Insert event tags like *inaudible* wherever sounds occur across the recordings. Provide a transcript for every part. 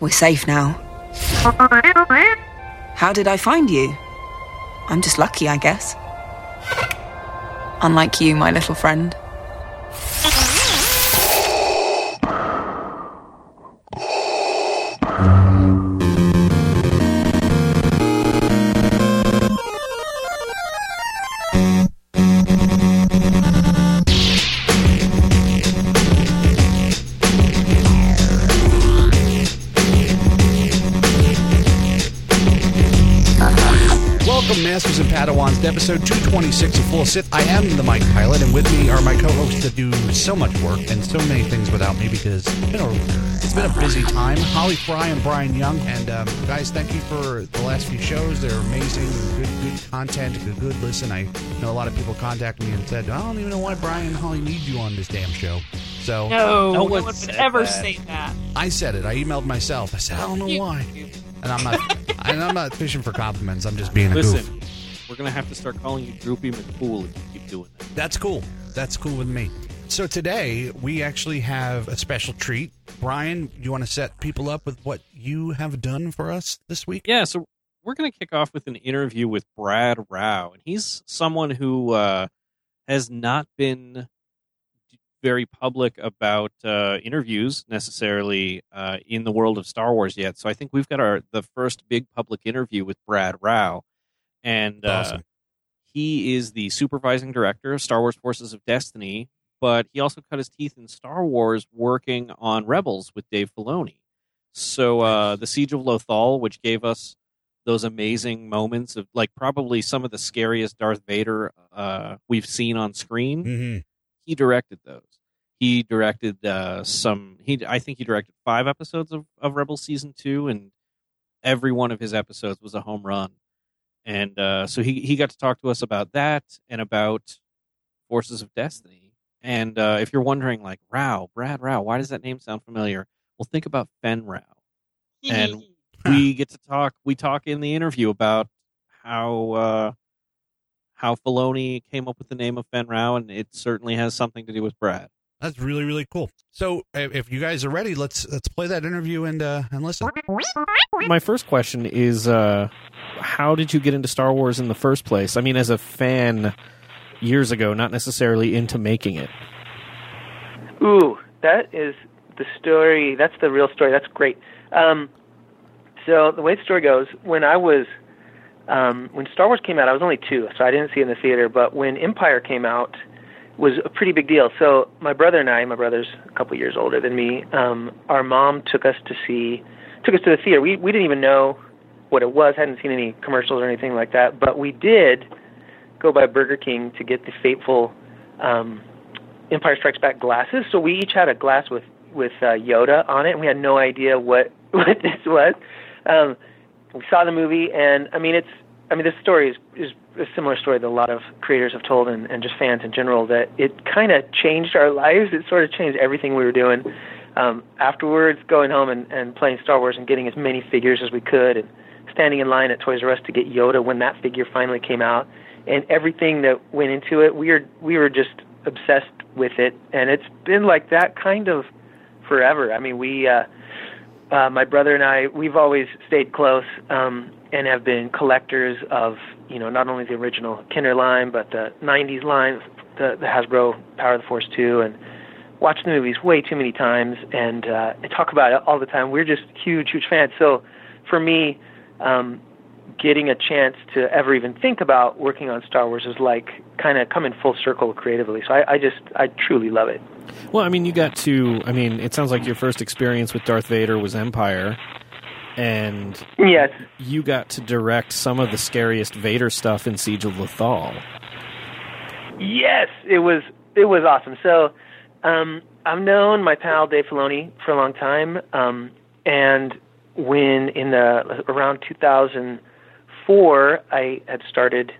We're safe now. How did I find you? I'm just lucky, I guess. Unlike you, my little friend. To episode 226 of Full Sith. I am the Mike Pilot, and with me are my co-hosts that do so much work and so many things without me because it's been a, it's been a busy time. Holly Frey and Bryan Young. And um, guys, thank you for the last few shows. They're amazing, good, good content, good, good listen. I know a lot of people contacted me and said, I don't even know why Bryan and Holly need you on this damn show. So No, No no, one one would ever that. say that. I said it. I emailed myself. I said, I don't know why. *laughs* And I'm not, and I'm not fishing for compliments. I'm just being a goof. We're gonna have to start calling you Droopy McFool if you keep doing that. That's cool. That's cool with me. So today we actually have a special treat. Bryan, you want to set people up with what you have done for us this week? Yeah, so we're gonna kick off with an interview with Brad Rau, and he's someone who uh, has not been very public about uh, interviews necessarily uh, in the world of Star Wars yet. So I think we've got our the first big public interview with Brad Rau, and uh, he is the supervising director of Star Wars Forces of Destiny, but he also cut his teeth in Star Wars working on Rebels with Dave Filoni. So uh, the Siege of Lothal, which gave us those amazing moments of like probably some of the scariest Darth Vader uh, we've seen on screen, Mm-hmm. he directed those. He directed uh, some. He I think he directed five episodes of, of Rebels season two, and every one of his episodes was a home run. And uh, so he he got to talk to us about that and about Forces of Destiny. And uh, if you're wondering, like Rau, Brad Rau, why does that name sound familiar? Well, think about Fenn Rau and *laughs* we get to talk. We talk in the interview about how uh, how Filoni came up with the name of Fenn Rau, and it certainly has something to do with Brad. That's really really cool. So if if you guys are ready, let's let's play that interview and uh, and listen. My first question is, uh, how did you get into Star Wars in the first place? I mean, as a fan years ago, not necessarily into making it. Ooh, that is the story. That's the real story. That's great. Um, so the way the story goes, when I was um, when Star Wars came out, I was only two, so I didn't see it in the theater. But when Empire came out, was a pretty big deal. So my brother and I, my brother's a couple years older than me. Um, our mom took us to see, took us to the theater. We we didn't even know what it was, hadn't seen any commercials or anything like that. But we did go by Burger King to get the fateful um, Empire Strikes Back glasses. So we each had a glass with with uh, Yoda on it, and we had no idea what *laughs* what this was. Um, we saw the movie, and I mean, it's I mean, this story is is a similar story that a lot of creators have told, and, and just fans in general. That it kind of changed our *laughs* lives. It sort of changed everything we were doing. Um, afterwards, going home and, and playing Star Wars and getting as many figures as we could, and standing in line at Toys R Us to get Yoda when that figure finally came out, and everything that went into it. We were we were just obsessed with it, and it's been like that kind of forever. I mean, we, uh, uh, my brother and I, we've always stayed close um, and have been collectors of, you know, not only the original Kenner line, but the '90s line, the, the Hasbro Power of the Force 2, and watched the movies way too many times and uh, and talk about it all the time. We're just huge, huge fans. So, for me, um, getting a chance to ever even think about working on Star Wars is like kind of coming full circle creatively. So I, I just, I truly love it. Well, I mean, you got to. I mean, it sounds like your first experience with Darth Vader was Empire, and Yes. you got to direct some of the scariest Vader stuff in Siege of Lothal. Yes, it was it was awesome. So, um, I've known my pal Dave Filoni for a long time. Um, and when in the around 2004, I had started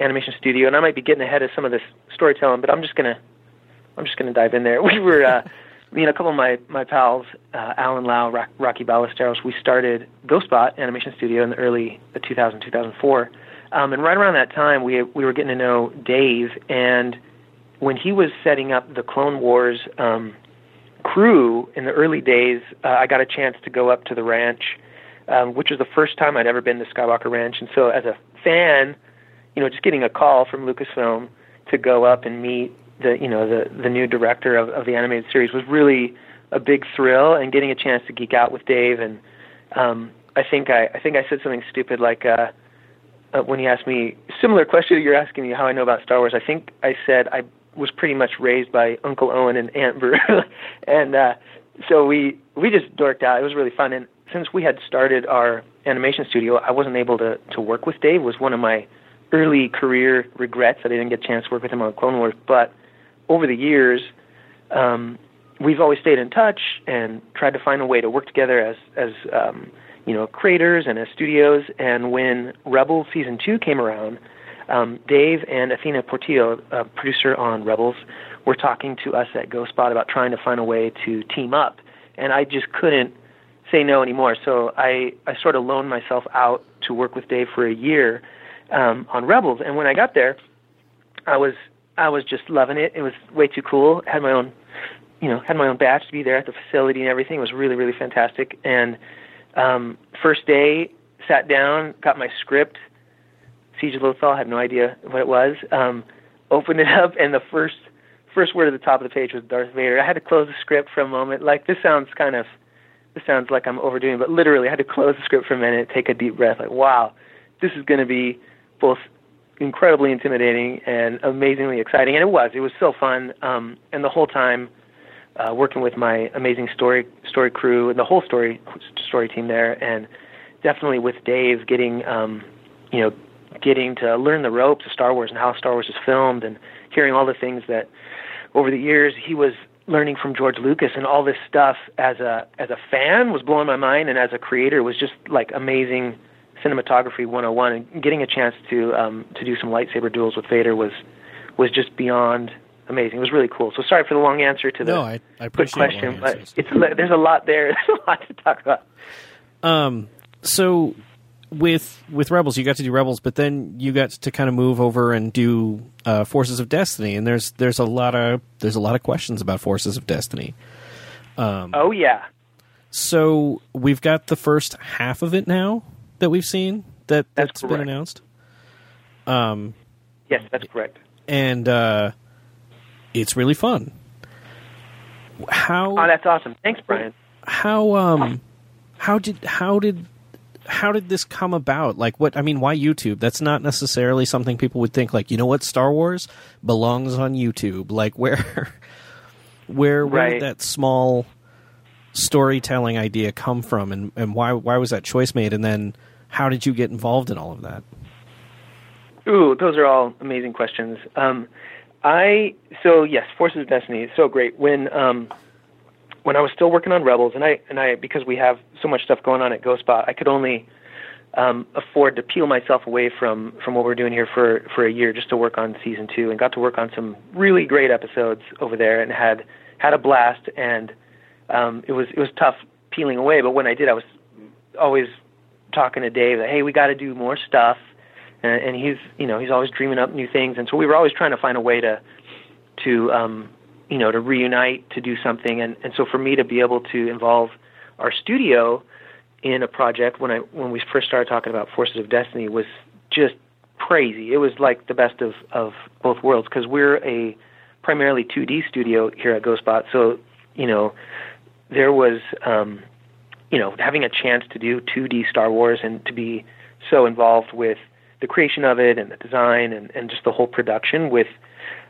animation studio, and I might be getting ahead of some of this storytelling, but I'm just gonna I'm just gonna dive in there. *laughs* We were uh, me and a couple of my my pals, uh, Alan Lau, Rock, Rocky Ballesteros, we started GhostBot Animation Studio in the early 2000 2004, um, and right around that time we we were getting to know Dave, and when he was setting up the Clone Wars um, crew in the early days, uh, I got a chance to go up to the ranch, um, which was the first time I'd ever been to Skywalker Ranch, and so as a fan you know, just getting a call from Lucasfilm to go up and meet the you know the the new director of, of the animated series was really a big thrill, and getting a chance to geek out with Dave. And um, I think I I think I said something stupid like. Uh, uh, when he asked me similar question you're asking me how I know about Star Wars, I think I said I was pretty much raised by Uncle Owen and Aunt Beru, *laughs* and uh, so we we just dorked out. It was really fun, and since we had started our animation studio, I wasn't able to to work with Dave. It was one of my early career regrets that I didn't get a chance to work with him on Clone Wars. But over the years, um, we've always stayed in touch and tried to find a way to work together as as um, you know creators and as studios. And when Rebels season two came around, um, Dave and Athena Portillo, a producer on Rebels, were talking to us at GhostBot about trying to find a way to team up. And I just couldn't say no anymore. So I I sort of loaned myself out to work with Dave for a year um, on Rebels. And when I got there, I was I was just loving it. It was way too cool. Had my own, you know, had my own batch to be there at the facility and everything. It was really really fantastic. And um, first day, sat down, got my script. Siege of Lothal, had no idea what it was. Um, opened it *laughs* up, and the first first word at the top of the page was Darth Vader. I had to close the script for a moment. Like this sounds kind of this sounds like I'm overdoing, but literally I had to close the script for a minute, take a deep breath. Like wow, this is going to be both incredibly intimidating and amazingly exciting. And it was. It was so fun. Um, and the whole time, uh, working with my amazing story story crew and the whole story story team there, and definitely with Dave getting um, you know getting to learn the ropes of Star Wars and how Star Wars is filmed, and hearing all the things that over the years he was learning from George Lucas and all this stuff as a as a fan was blowing my mind, and as a creator was just like amazing cinematography 101 and getting a chance to um, to do some lightsaber duels with Vader was was just beyond amazing. It was really cool. So sorry for the long answer to the no, I, I quick question, but it's there's a lot there. *laughs* There's a lot to talk about. Um, so with with Rebels, you got to do Rebels, but then you got to kind of move over and do uh, Forces of Destiny, and there's there's a lot of there's a lot of questions about Forces of Destiny. Um, oh yeah. So we've got the first half of it now that we've seen that that's, that's been announced. Um, yes, that's correct. And uh, it's really fun. How? Oh, that's awesome! Thanks, Bryan. How um, how did how did how did this come about? Like, what I mean, why YouTube? That's not necessarily something people would think. Like, you know what, Star Wars belongs on YouTube. Like, where, *laughs* where, where right. did that small storytelling idea come from, and and why why was that choice made? And then how did you get involved in all of that? Ooh, those are all amazing questions. Um, I so yes, Forces of Destiny is so great. When um, when I was still working on Rebels, and I and I because we have so much stuff going on at GhostBot, I could only um, afford to peel myself away from from what we're doing here for for a year just to work on season two, and got to work on some really great episodes over there, and had had a blast. And um, it was it was tough peeling away, but when I did, I was always talking to Dave that hey, we got to do more stuff, and, and he's you know he's always dreaming up new things, and so we were always trying to find a way to to um, you know to reunite to do something, and and so for me to be able to involve our studio in a project when I when we first started talking about Forces of Destiny was just crazy. It was like the best of of both worlds because we're a primarily 2D studio here at GhostBot, so you know there was um, you know, having a chance to do 2D Star Wars and to be so involved with the creation of it and the design and, and just the whole production with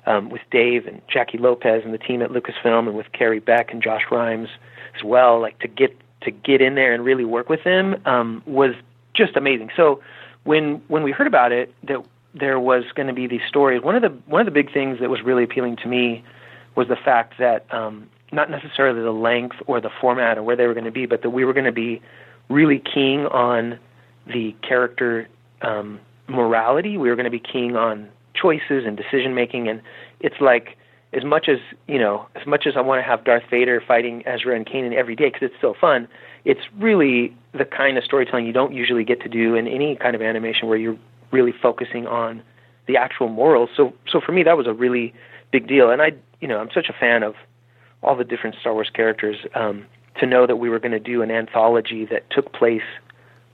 um, with Dave and Jacqui Lopez and the team at Lucasfilm and with Carrie Beck and Josh Rimes as well. Like to get to get in there and really work with them um, was just amazing. So when when we heard about it that there was going to be these stories, one of the one of the big things that was really appealing to me was the fact that um, not necessarily the length or the format or where they were going to be, but that we were going to be really keying on the character um, morality. We were going to be keying on choices and decision making, and it's like as much as you know, as much as I want to have Darth Vader fighting Ezra and Kanan every day because it's so fun. It's really the kind of storytelling you don't usually get to do in any kind of animation where you're really focusing on the actual morals. So, so for me, that was a really big deal, and I, you know, I'm such a fan of all the different Star Wars characters. Um, to know that we were going to do an anthology that took place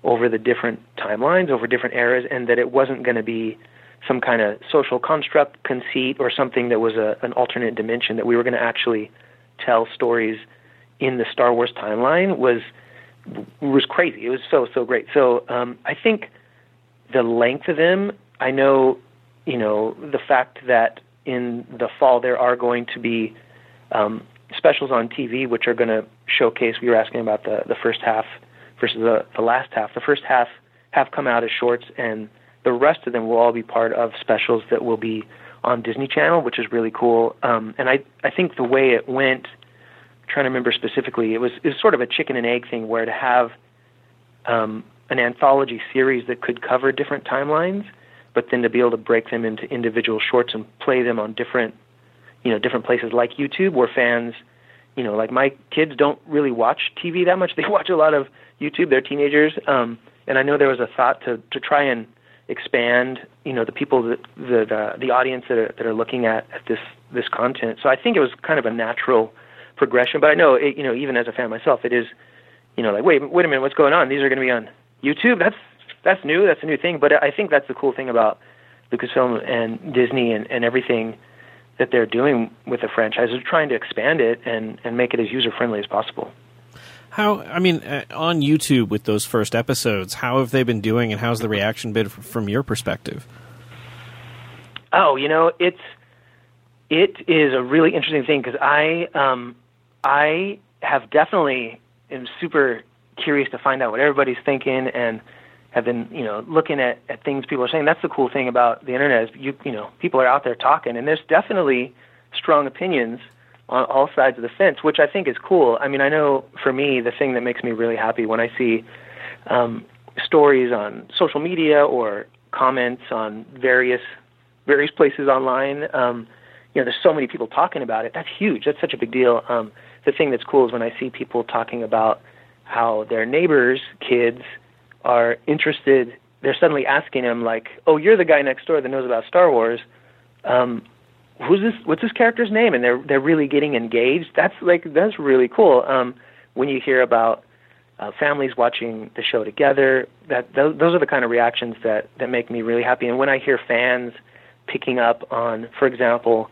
over the different timelines, over different eras, and that it wasn't going to be some kind of social construct conceit or something that was a, an alternate dimension, that we were going to actually tell stories in the Star Wars timeline was was crazy. It was so so great. So um, I think the length of them. I know, you know, the fact that in the fall there are going to be um, specials on TV which are going to showcase. We were asking about the the first half versus the, the last half. The first half have come out as shorts, and the rest of them will all be part of specials that will be on Disney Channel, which is really cool. Um, and I I think the way it went, I'm trying to remember specifically, it was it was sort of a chicken and egg thing where to have um, an anthology series that could cover different timelines, but then to be able to break them into individual shorts and play them on different you know different places like YouTube where fans you know like my kids don't really watch TV that much. *laughs* They watch a lot of YouTube. They're teenagers. Um and I know there was a thought to to try and expand you know the people that the the, the audience that are, that are looking at, at this this content. So I think it was kind of a natural progression. But I know it, you know even as a fan myself it is you know like wait wait a minute what's going on? These are going to be on YouTube? That's that's new. That's a new thing. But I think that's the cool thing about Lucasfilm and Disney and, and everything that they're doing with the franchise is trying to expand it and, and make it as user friendly as possible. How I mean, uh, on YouTube with those first episodes, how have they been doing, and how's the reaction been from your perspective? Oh, you know, it's it is a really interesting thing because I um, I have definitely am super curious to find out what everybody's thinking and have been you know looking at, at things people are saying. That's the cool thing about the internet is you you know people are out there talking, and there's definitely strong opinions on all sides of the fence, which I think is cool. I mean, I know for me the thing that makes me really happy when I see um, stories on social media or comments on various various places online. Um, you know, there's so many people talking about it. That's huge. That's such a big deal. Um, the thing that's cool is when I see people talking about how their neighbors' kids are interested, they're suddenly asking him like, "Oh, you're the guy next door that knows about Star Wars. Um, who's this? What's this character's name?" And they're they're really getting engaged. That's like that's really cool. Um, when you hear about uh, families watching the show together, that th- those are the kind of reactions that that make me really happy. And when I hear fans picking up on, for example,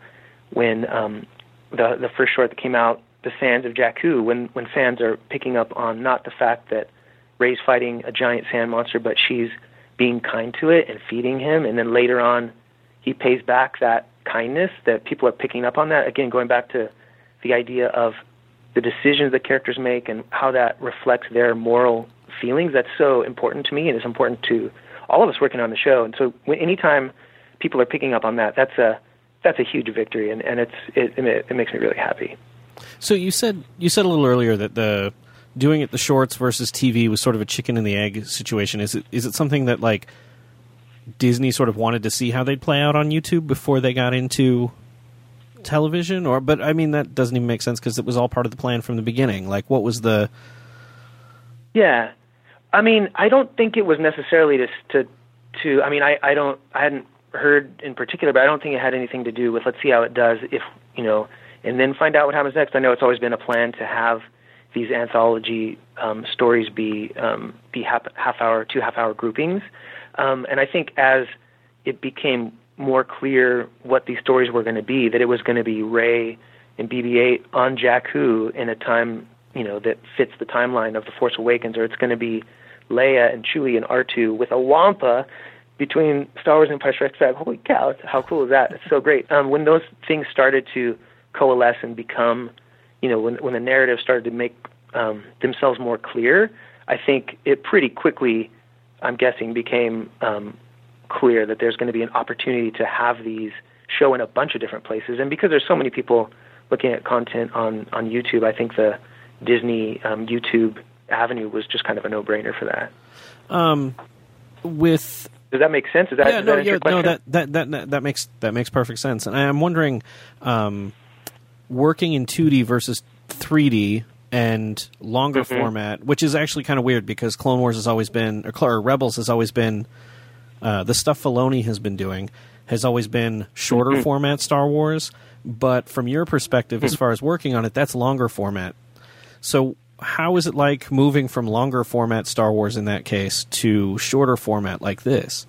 when um, the the first short that came out, the Sands of Jakku, when when fans are picking up on not the fact that Rey's fighting a giant sand monster, but she's being kind to it and feeding him, and then later on, he pays back that kindness. That people are picking up on that. Again, going back to the idea of the decisions the characters make and how that reflects their moral feelings. That's so important to me, and it's important to all of us working on the show. And so, anytime people are picking up on that, that's a that's a huge victory, and, and it's it, it, it makes me really happy. So you said you said a little earlier that the doing it the shorts versus TV was sort of a chicken and the egg situation. Is it is it something that like Disney sort of wanted to see how they'd play out on YouTube before they got into television or but I mean that doesn't even make sense because it was all part of the plan from the beginning. Like what was the Yeah. I mean, I don't think it was necessarily to to to I mean, I I don't I hadn't heard in particular, but I don't think it had anything to do with let's see how it does if, you know, and then find out what happens next. I know it's always been a plan to have these anthology um, stories be um, be half, half hour, two half hour groupings. Um, and I think as it became more clear what these stories were going to be, that it was going to be Rey and BB-8 on Jakku in a time you know that fits the timeline of the Force Awakens, or it's going to be Leia and Chewie and R2 with a Wampa between Star Wars and Empire Strikes Back. Holy cow! How cool is that? It's so great. Um, when those things started to coalesce and become you know, when when the narrative started to make um, themselves more clear, I think it pretty quickly, I'm guessing, became um, clear that there's going to be an opportunity to have these show in a bunch of different places. And because there's so many people looking at content on on YouTube, I think the Disney um, YouTube avenue was just kind of a no brainer for that. Um, with Does that make sense? Is that, yeah, no, that yeah, no, that, that that that that makes that makes perfect sense. And I'm wondering, um, working in 2D versus 3D and longer Mm-hmm. format, which is actually kind of weird because Clone Wars has always been, or, or Rebels has always been, uh, the stuff Filoni has been doing has always been shorter Mm-hmm. format Star Wars. But from your perspective, as far as working on it, that's longer format. So how is it like moving from longer format Star Wars in that case to shorter format like this?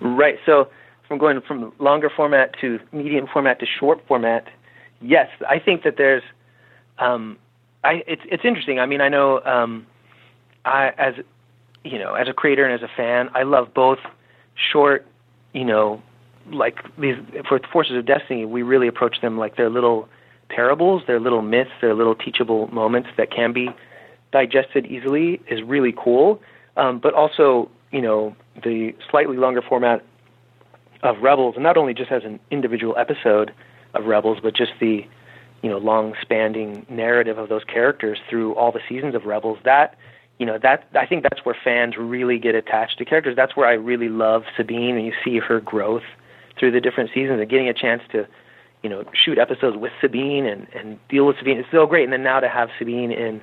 Right. So from going from longer format to medium format to short format, yes, I think that there's, um, I it's it's interesting. I mean, I know, um, I as you know, as a creator and as a fan, I love both short, you know, like these for Forces of Destiny, we really approach them like they're little parables, they're little myths, they're little teachable moments that can be digested easily is really cool. Um, but also, you know, the slightly longer format of Rebels, and not only just as an individual episode of Rebels, but just the, you know, long-spanning narrative of those characters through all the seasons of Rebels. That, you know, that I think that's where fans really get attached to characters. That's where I really love Sabine, and you see her growth through the different seasons, and getting a chance to, you know, shoot episodes with Sabine and and deal with Sabine. It's so great, and then now to have Sabine in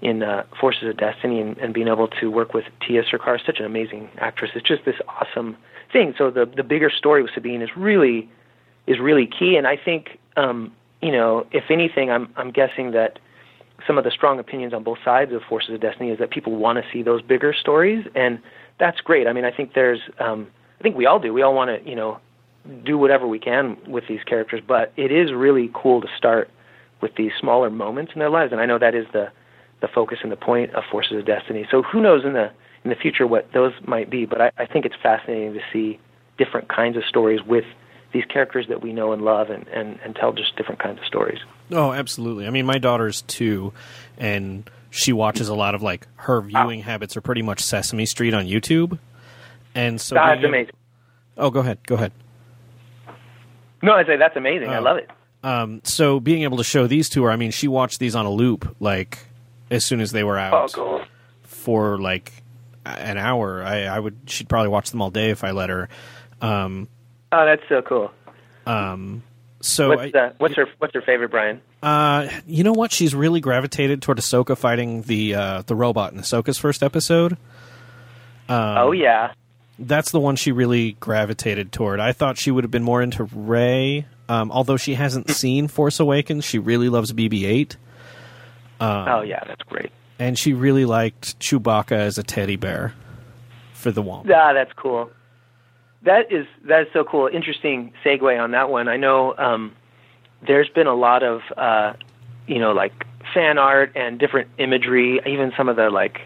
in uh, Forces of Destiny and, and being able to work with Tia Sircar, such an amazing actress. It's just this awesome thing. So the the bigger story with Sabine is really is really key, and I think um, you know, if anything, I'm I'm guessing that some of the strong opinions on both sides of Forces of Destiny is that people want to see those bigger stories, and that's great. I mean, I think there's, um, I think we all do. We all want to, you know, do whatever we can with these characters, but it is really cool to start with these smaller moments in their lives, and I know that is the the focus and the point of Forces of Destiny. So who knows in the in the future what those might be, but I, I think it's fascinating to see different kinds of stories with these characters that we know and love and, and, and tell just different kinds of stories. Oh, absolutely. I mean, my daughter's two, and she watches a lot of like her viewing habits are pretty much Sesame Street on YouTube, and so That's able- amazing. Oh, go ahead, go ahead. No, I say that's amazing. I Oh. love it. Um, so being able to show these to her, I mean, she watched these on a loop like as soon as they were Oh, out cool. for like an hour. I, I would she'd probably watch them all day if I let her. Um, Oh, that's so cool. so What's, I, uh, what's her What's her favorite, Bryan? Uh, you know what? She's really gravitated toward Ahsoka fighting the uh, the robot in Ahsoka's first episode. Um, oh yeah, That's the one she really gravitated toward. I thought she would have been more into Rey, um, although she hasn't *laughs* seen Force Awakens. She really loves BB-8, oh yeah, that's great. and she really liked Chewbacca as a teddy bear for the Womp. Ah, that's cool. That is that is so cool. Interesting segue on that one. I know um, there's been a lot of uh, you know like fan art and different imagery, even some of the like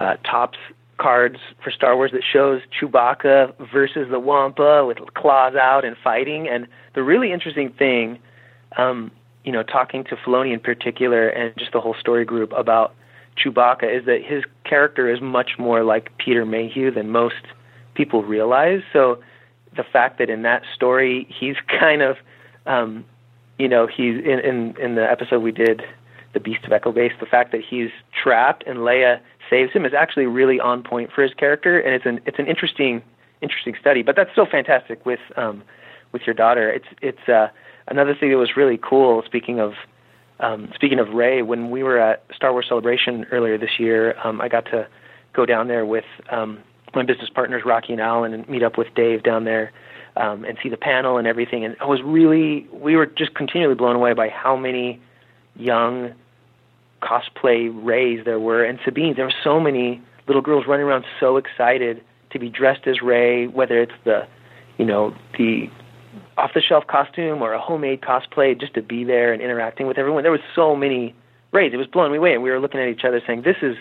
uh, Topps cards for Star Wars that shows Chewbacca versus the Wampa with claws out and fighting. And the really interesting thing, um, you know, talking to Filoni in particular and just the whole story group about Chewbacca is that his character is much more like Peter Mayhew than most people realize. So the fact that in that story he's *laughs* kind of, um, you know, he's in, in in the episode we did, the Beast of Echo Base. The fact that he's trapped and Leia saves him is actually really on point for his character, and it's an it's an interesting interesting study. But that's so fantastic with um, with your daughter. It's it's uh, another thing that was really cool. Speaking of um, speaking of Rey, when we were at Star Wars Celebration earlier this year, um, I got to go down there with um, my business partners Rocky and Alan and meet up with Dave down there um, and see the panel and everything. And I was really we were just continually blown away by how many young cosplay Reys there were and Sabines. There were so many little girls running around so excited to be dressed as Rey, whether it's the you know the off the shelf costume or a homemade cosplay, just to be there and interacting with everyone. There was so many Reys. It was blowing me away, and we were looking at each other saying, "This is,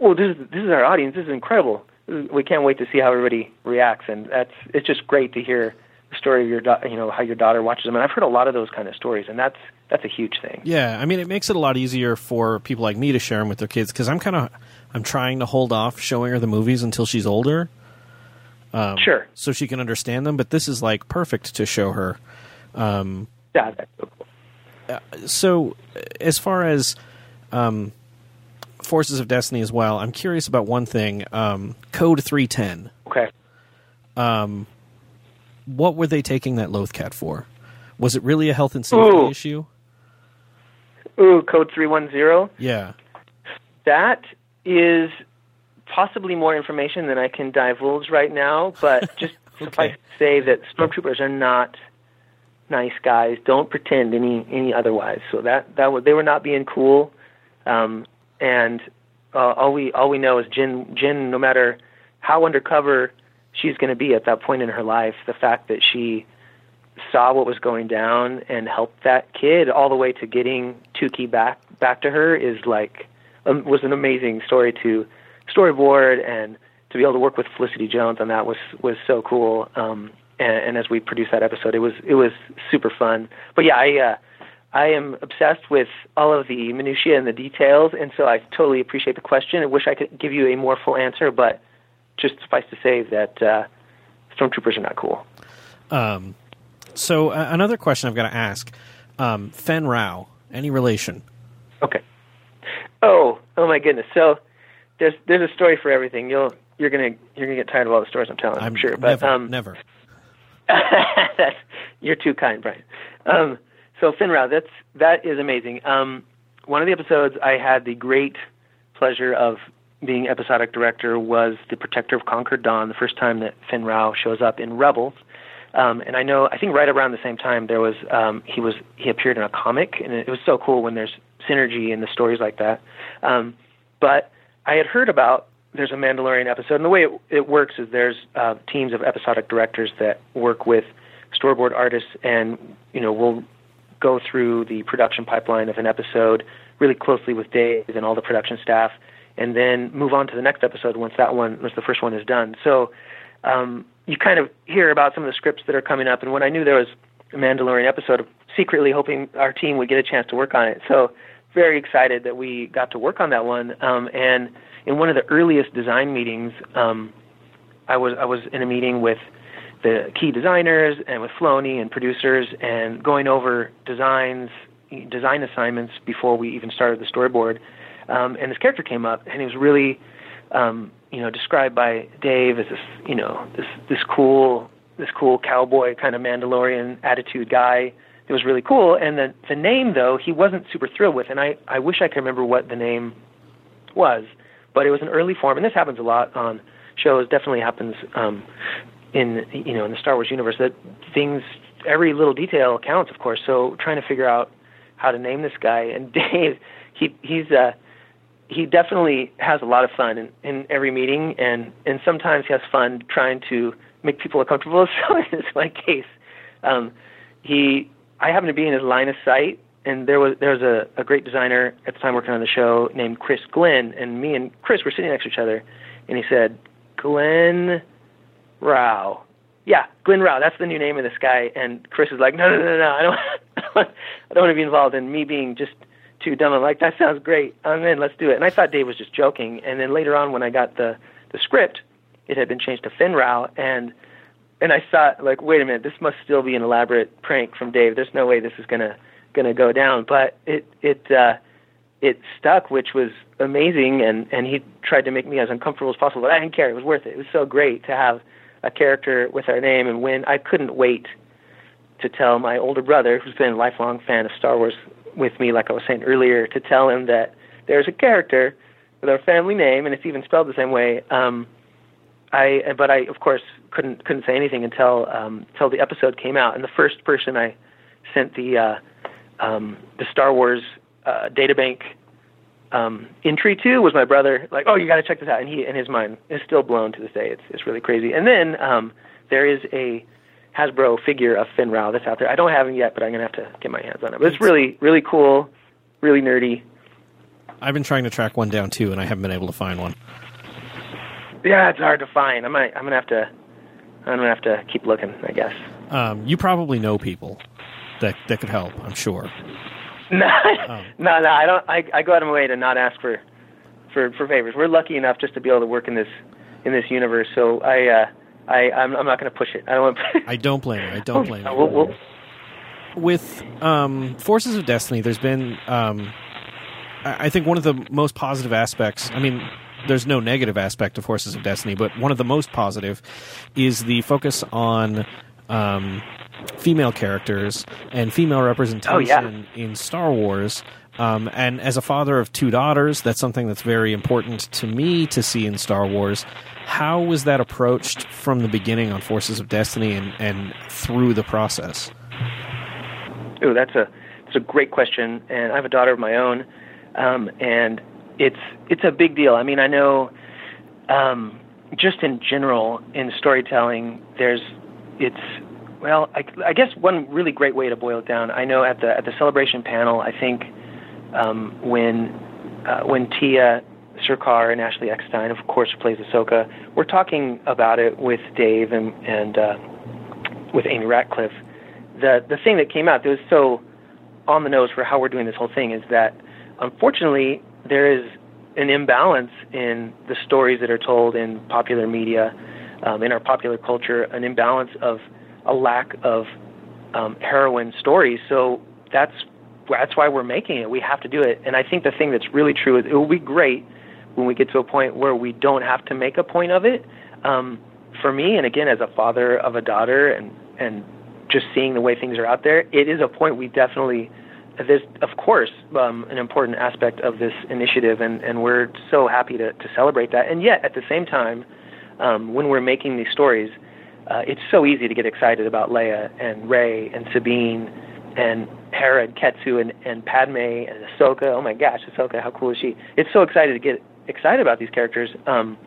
oh, this is this is our audience. This is incredible. We can't wait to see how everybody reacts." And that's it's just great to hear the story of your da- you know how your daughter watches them. And I've heard a lot of those kind of stories, and that's that's a huge thing. Yeah, I mean, it makes it a lot easier for people like me to share them with their kids because I'm kind of I'm trying to hold off showing her the movies until she's older, Um, sure. so she can understand them. But this is like perfect to show her. Yeah, that's so cool. so as far as um, Forces of Destiny as well, I'm curious about one thing. Um, Code 310. Okay. Um, what were they taking that Lothcat for? Was it really a health and safety Ooh. issue? Ooh, code three one zero. Yeah. That is possibly more information than I can divulge right now, but *laughs* just suffice to say that stormtroopers are not nice guys. Don't pretend any any otherwise. So that that was they were not being cool, um, and uh, all we all we know is Jyn Jyn. No matter how undercover she's going to be at that point in her life, the fact that she saw what was going down and helped that kid all the way to getting Tuki back back to her is like um, was an amazing story to storyboard and to be able to work with Felicity Jones on that was was so cool. Um, and, and as we produced that episode, it was it was super fun. But yeah, I uh, I am obsessed with all of the minutiae and the details, and so I totally appreciate the question. I wish I could give you a more full answer, but just suffice to say that uh, stormtroopers are not cool. Um, so uh, another question I've got to ask: um, Fenn Rau, any relation? Okay. Oh, oh my goodness. So there's there's a story for everything. You'll you're gonna you're gonna get tired of all the stories I'm telling. I'm, sure, but never, um, never. *laughs* that's, you're too kind, Bryan. Um, so Fenn Rau, that's that is amazing. Um, one of the episodes I had the great pleasure of being episodic director was the Protector of Concord Dawn, the first time that Fenn Rau shows up in Rebels. Um, and I know, I think right around the same time there was um, he was he appeared in a comic, and it was so cool when there's synergy in the stories like that. Um, but I had heard about there's a Mandalorian episode, and the way it, it works is there's uh, teams of episodic directors that work with storyboard artists, and you know we'll go through the production pipeline of an episode really closely with Dave and all the production staff, and then move on to the next episode once that one once the first one is done. So um, you kind of hear about some of the scripts that are coming up, and when I knew there was a Mandalorian episode, secretly hoping our team would get a chance to work on it. So very excited that we got to work on that one, um, and in one of the earliest design meetings, um, I was I was in a meeting with the key designers and with Filoni and producers and going over designs, design assignments before we even started the storyboard. Um, and this character came up, and he was really, um, you know, described by Dave as this, you know, this this cool this cool cowboy kind of Mandalorian attitude guy. It was really cool. And the the name though he wasn't super thrilled with, and I I wish I could remember what the name was but it was an early form, and this happens a lot on shows. Definitely happens um, in you know in the Star Wars universe that things every little detail counts, of course. So trying to figure out how to name this guy and *laughs* Dave, he he's uh he definitely has a lot of fun in, in every meeting, and and sometimes he has fun trying to make people uncomfortable. *laughs* So this my case, um, he I happen to be in his line of sight and there was there was a, a great designer at the time working on the show named Chris Glenn, and me and Chris were sitting next to each other, and he said, "Glenn Rau." Yeah, Glenn Rau. That's the new name of this guy. And Chris is like, "No, no, no, no. I don't. *laughs* I don't want to be involved." And me being just too dumb, I'm like, "That sounds great. I'm in. Let's do it." And I thought Dave was just joking. And then later on, when I got the the script, it had been changed to Fenn Rau, and and I thought, like, wait a minute, this must still be an elaborate prank from Dave. There's no way this is gonna going to go down. But it it uh, it stuck, which was amazing. And and he tried to make me as uncomfortable as possible, but I didn't care. It was worth it. It was so great to have a character with our name. And when I couldn't wait to tell my older brother, who's been a lifelong fan of Star Wars with me, like I was saying earlier, to tell him that there's a character with our family name, and it's even spelled the same way. Um, I, but I, of course, couldn't couldn't say anything until um, until the episode came out. And the first person I sent the uh, um, the Star Wars uh, databank um, entry to was my brother. Like, oh, you got to check this out, and he and his mind is still blown to this day. It's it's really crazy. And then um, there is a Hasbro figure of Fenn Rau that's out there. I don't have him yet, but I'm gonna have to get my hands on it. But it's really really cool, really nerdy. I've been trying to track one down too, and I haven't been able to find one. Yeah, it's hard to find. I might I'm gonna have to I'm gonna have to keep looking. I guess. Um, you probably know people that that could help. I'm sure. *laughs* No, Oh. no, no. I don't. I, I go out of my way to not ask for, for, for favors. We're lucky enough just to be able to work in this, in this universe. So I, uh, I, I'm, I'm not going to push it. I don't want. *laughs* I don't blame you. I don't blame you. we'll, we'll, with um, Forces of Destiny, there's been, um, I I think, one of the most positive aspects. I mean, there's no negative aspect of Forces of Destiny, but one of the most positive is the focus on um, female characters and female representation in Star Wars. Um, and as a father of two daughters, that's something that's very important to me to see in Star Wars. How was that approached from the beginning on Forces of Destiny and, and through the process? Oh, that's a that's a great question, and I have a daughter of my own, um, and it's it's a big deal. I mean, I know, um, just in general in storytelling, there's it's well, I, I guess one really great way to boil it down. I know at the at the celebration panel, I think um, when uh, when Tia Sircar and Ashley Eckstein, of course, plays Ahsoka, we're talking about it with Dave and and uh, with Amy Ratcliffe the the thing that came out that was so on the nose for how we're doing this whole thing is that unfortunately there is an imbalance in the stories that are told in popular media, um, in our popular culture, an imbalance of a lack of um, heroine stories. So that's that's why we're making it. We have to do it. And I think the thing that's really true is it will be great when we get to a point where we don't have to make a point of it. Um, for me, and again, as a father of a daughter, and and just seeing the way things are out there, it is a point we definitely. There's, of course, um, an important aspect of this initiative, and, and we're so happy to, to celebrate that. And yet, at the same time, um, when we're making these stories, uh, it's so easy to get excited about Leia and Rey and Sabine and Hera and Ketsu and, and Padme and Ahsoka. Oh my gosh, Ahsoka, how cool is she? It's so excited to get excited about these characters. Um,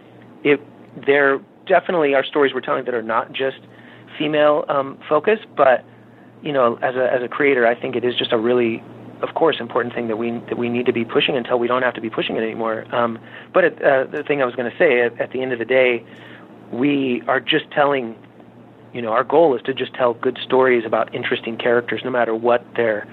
it, they're definitely our stories we're telling that are not just female um, focus, but you know, as a as a creator, I think it is just a really, of course, important thing that we that we need to be pushing until we don't have to be pushing it anymore. Um, but it, uh, the thing I was going to say, at, at the end of the day, we are just telling, you know, our goal is to just tell good stories about interesting characters, no matter what their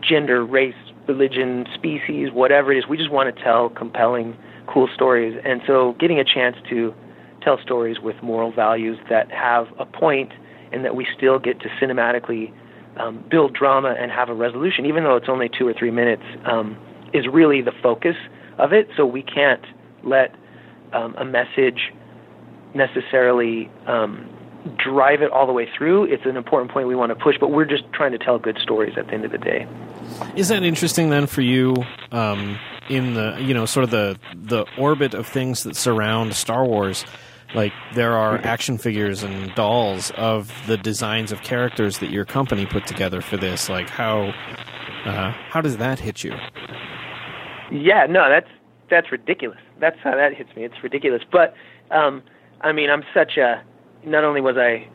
gender, race, religion, species, whatever it is. We just want to tell compelling, cool stories, and so getting a chance to tell stories with moral values that have a point and that we still get to cinematically um, build drama and have a resolution, even though it's only two or three minutes, um, is really the focus of it. So we can't let um, a message necessarily um, drive it all the way through. It's an important point we want to push, but we're just trying to tell good stories at the end of the day. Is that interesting then for you? Um, in the you know sort of the the orbit of things that surround Star Wars, like there are action figures and dolls of the designs of characters that your company put together for this. Like how uh, how does that hit you? Yeah, no, that's that's ridiculous. That's how that hits me. It's ridiculous. But um, I mean, I'm such a. Not only was I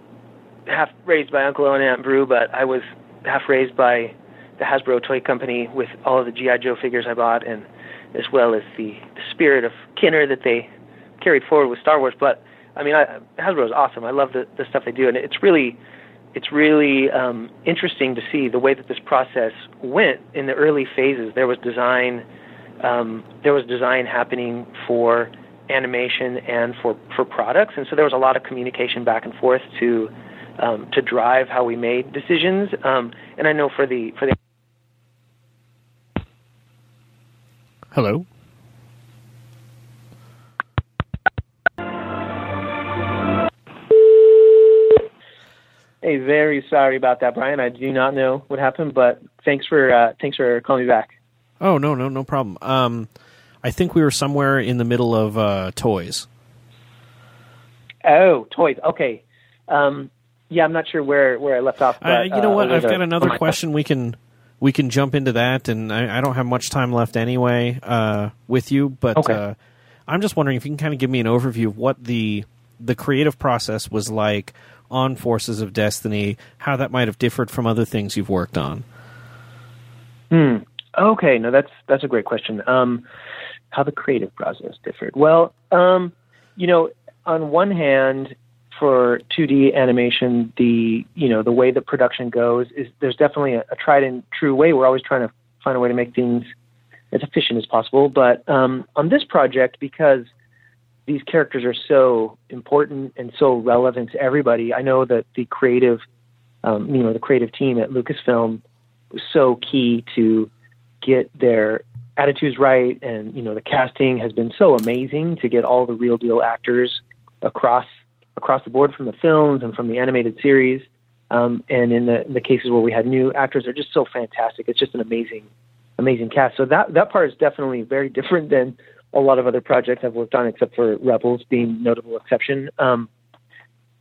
half raised by Uncle and Aunt Beru, but I was half raised by the Hasbro toy company with all of the GI Joe figures I bought, and as well as the, the spirit of Kenner that they carried forward with Star Wars. But I mean, I, Hasbro is awesome. I love the the stuff they do, and it's really it's really um, interesting to see the way that this process went in the early phases. There was design, um, there was design happening for animation and for for products, and so there was a lot of communication back and forth to um, to drive how we made decisions. Um, and I know for the for the Hello. Hey, very sorry about that, Bryan. I do not know what happened, but thanks for uh, thanks for calling me back. Oh no no no problem. Um, I think we were somewhere in the middle of uh, toys. Oh, toys. Okay. Um, yeah, I'm not sure where, where I left off. But, uh, you know what? uh, I've got another oh question. We can we can jump into that, and I, I don't have much time left anyway uh, with you. But Okay. uh, I'm just wondering if you can kind of give me an overview of what the the creative process was like on Forces of Destiny, how that might have differed from other things you've worked on. Hmm. Okay, no, that's that's a great question. Um, how the creative process differed? Well, um, you know, on one hand, for 2D animation, the you know the way the production goes is there's definitely a, a tried and true way. We're always trying to find a way to make things as efficient as possible. But um, on this project, because these characters are so important and so relevant to everybody, I know that the creative um, you know, the creative team at Lucasfilm was so key to get their attitudes right, and you know, the casting has been so amazing to get all the real deal actors across across the board from the films and from the animated series. Um, and in the the cases where we had new actors, they're just so fantastic. It's just an amazing, amazing cast. So that that part is definitely very *laughs* different than a lot of other projects I've worked on, except for Rebels being notable exception. Um,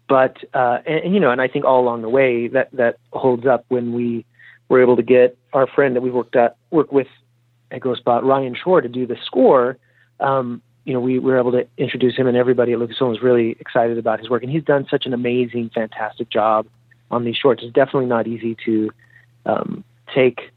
but uh, and, and, you know, and I think all along the way that that holds up when we were able to get our friend that we worked at work with at Ghostbot, Ryan Shore, to do the score. Um, you know, we were able to introduce him, and everybody at Lucasfilm was really excited about his work. And he's done such an amazing, fantastic job on these shorts. It's definitely not easy to um, take,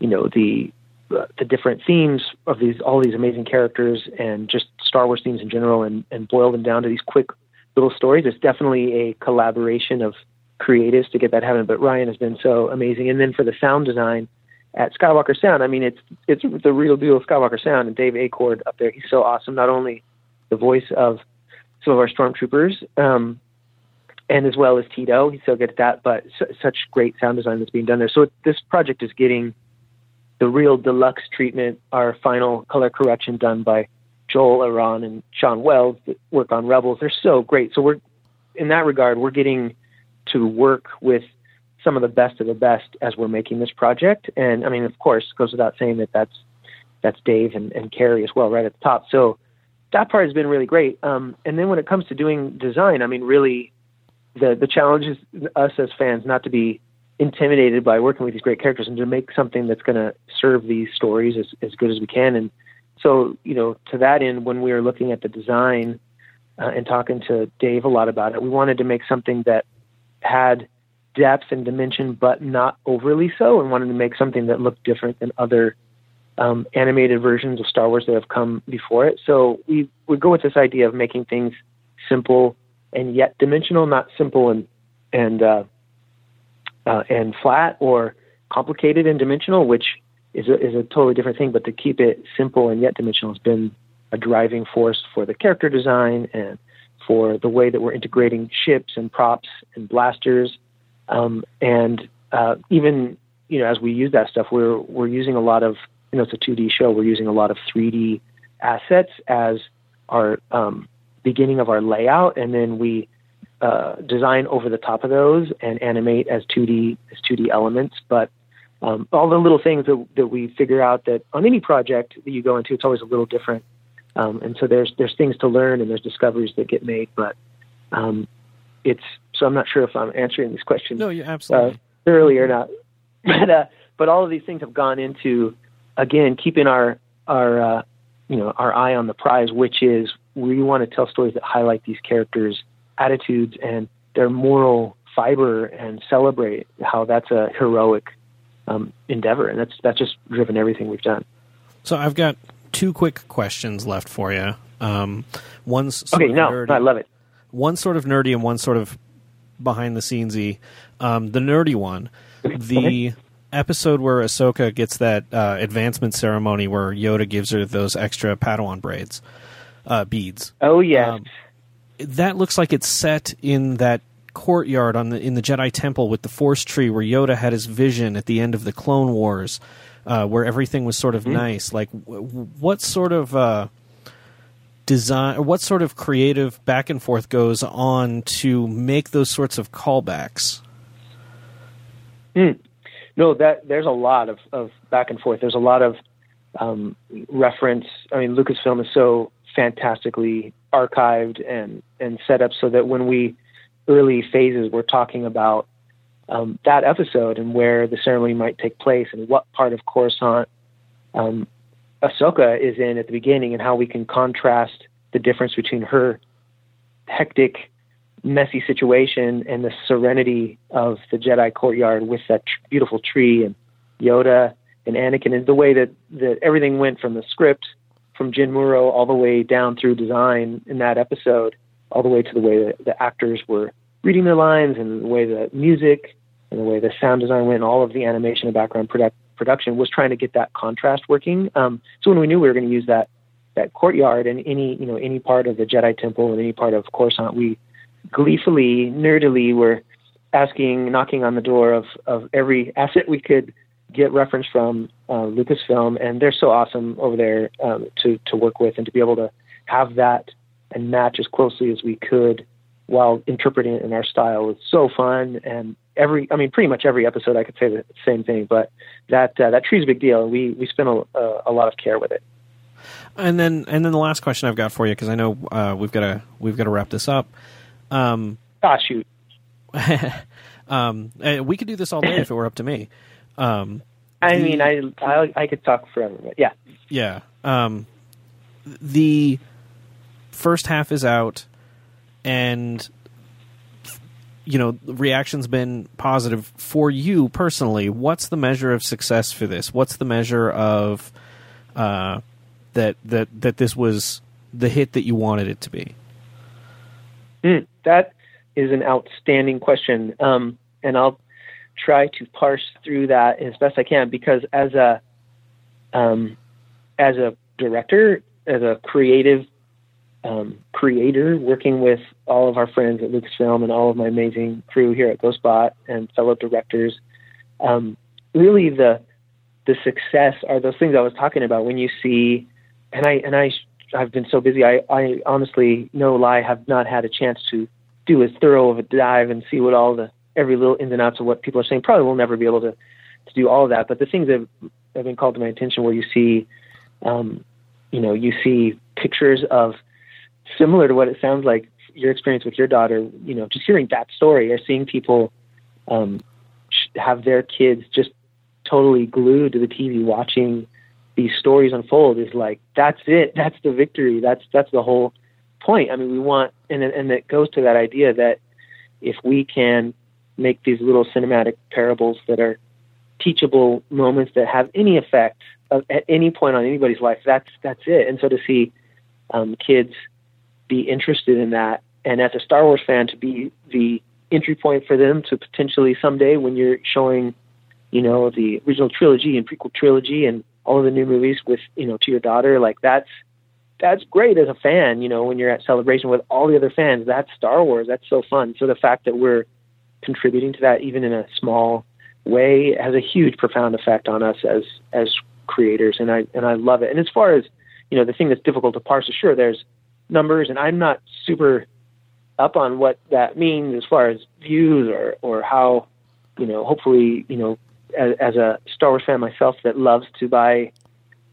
you know, the uh, the different themes of these all these amazing characters and just Star Wars themes in general, and and boil them down to these quick little stories. It's definitely a collaboration of creatives to get that happen. But Ryan has been so amazing. And then for the sound design at Skywalker Sound, I mean, it's it's the real deal of Skywalker Sound. And Dave Acord up there, he's so awesome. Not only the voice of some of our stormtroopers, um, and as well as Tito, he's so good at that. But su- such great sound design that's being done there. So this project is getting the real deluxe treatment. Our final color correction done by Joel Aron and Sean Wells that work on Rebels. They're so great. So we're in that regard, we're getting to work with some of the best of the best as we're making this project. And I mean, of course, goes without saying that that's that's Dave and, and Carrie as well, right at the top. So that part has been really great. Um, and then when it comes to doing design, I mean, really, the the challenge is us as fans not to be intimidated by working with these great characters and to make something that's going to serve these stories as, as good as we can. And so, you know, to that end, when we were looking at the design uh, and talking to Dave a lot about it, we wanted to make something that had depth and dimension, but not overly so, and wanted to make something that looked different than other um, animated versions of Star Wars that have come before it. So we would go with this idea of making things simple and yet dimensional, not simple and and uh, uh, and flat or complicated and dimensional, which is a, is a totally different thing. But to keep it simple and yet dimensional has been a driving force for the character design and for the way that we're integrating ships and props and blasters. Um, and uh, even you know, as we use that stuff, we're we're using a lot of you know, it's a 2D show. We're using a lot of 3D assets as our um, beginning of our layout, and then we uh, design over the top of those and animate as 2D as 2D elements. But um, all the little things that, that we figure out that on any project that you go into, it's always a little different. Um, and so there's there's things to learn and there's discoveries that get made, but um, it's so I'm not sure if I'm answering these questions. No, you absolutely uh, thoroughly or not. *laughs* But uh, but all of these things have gone into again keeping our our uh, you know our eye on the prize, which is we want to tell stories that highlight these characters' attitudes and their moral fiber and celebrate how that's a heroic um, endeavor, and that's that's just driven everything we've done. So I've got two quick questions left for you. Um, one's okay. No, nerdy, I love it. One sort of nerdy and one sort of behind the scenesy. Um, the nerdy one, the episode where Ahsoka gets that uh, advancement ceremony where Yoda gives her those extra Padawan braids, uh, beads. Oh yeah. Um, that looks like it's set in that courtyard on the in the Jedi Temple with the Force tree where Yoda had his vision at the end of the Clone Wars, uh, where everything was sort of mm-hmm. nice. Like, w- what sort of uh, design, what sort of creative back and forth goes on to make those sorts of callbacks? Mm. No, that there's a lot of, of back and forth. There's a lot of um, reference. I mean, Lucasfilm is so fantastically archived and and set up so that when we early phases, we're talking about um, that episode and where the ceremony might take place and what part of Coruscant um, Ahsoka is in at the beginning and how we can contrast the difference between her hectic, messy situation and the serenity of the Jedi courtyard with that tr- beautiful tree and Yoda and Anakin and the way that, that everything went from the script from Jen Muro all the way down through design in that episode all the way to the way that the actors were reading their lines and the way the music and the way the sound design went and all of the animation and background product, production was trying to get that contrast working. Um, so when we knew we were going to use that that courtyard and any you know any part of the Jedi Temple and any part of Coruscant, we gleefully, nerdily were asking, knocking on the door of of every asset we could get reference from uh, Lucasfilm, and they're so awesome over there um, to to work with and to be able to have that and match as closely as we could while interpreting it in our style was so fun and every I mean pretty much every episode I could say the same thing but that uh, that tree's a big deal and we we spent a, a, a lot of care with it And then and then the last question I've got for you because I know uh, we've got to we've got to wrap this up. Um, ah shoot *laughs* um, uh, we could do this all day if it were up to me. Um, I mean I, I I could talk forever but yeah yeah. Um, the first half is out, and you know the reaction's been positive for you personally. What's the measure of success for this? What's the measure of uh, that that that this was the hit that you wanted it to be? Hmm, that is an outstanding question, um, and I'll try to parse through that as best I can because as a um, as a director, as a creative um, creator, working with all of our friends at Lucasfilm and all of my amazing crew here at GhostBot and fellow directors, um, really the the success are those things I was talking about when you see, and I and I I've been so busy. I, I honestly, no lie, have not had a chance to do as thorough of a dive and see what all the every little ins and outs of what people are saying. Probably will never be able to to do all of that. But the things that have been called to my attention, where you see, um, you know, you see pictures of similar to what it sounds like your experience with your daughter. You know, just hearing that story or seeing people um, have their kids just totally glued to the TV watching these stories unfold is like that's it. *laughs* That's the victory. That's that's the whole point. I mean we want and and it goes to that idea that if we can make these little cinematic parables that are teachable moments that have any effect of, at any point on anybody's life that's that's it. And so to see um, kids be interested in that. And as a star wars fan to be the entry point for them to potentially someday when you're showing you know the original trilogy and prequel trilogy and all of the new movies with you know to your daughter like that's that's great as a fan you know when you're at celebration with all the other fans. That's star wars. That's so fun. So the fact that we're contributing to that even in a small way has a huge profound effect on us as as creators. And i and i love it. And as far as you know the thing that's difficult to parse sure there's numbers and i'm not super up on what that means as far as views or or how you know hopefully you know as, as a Star Wars fan myself that loves to buy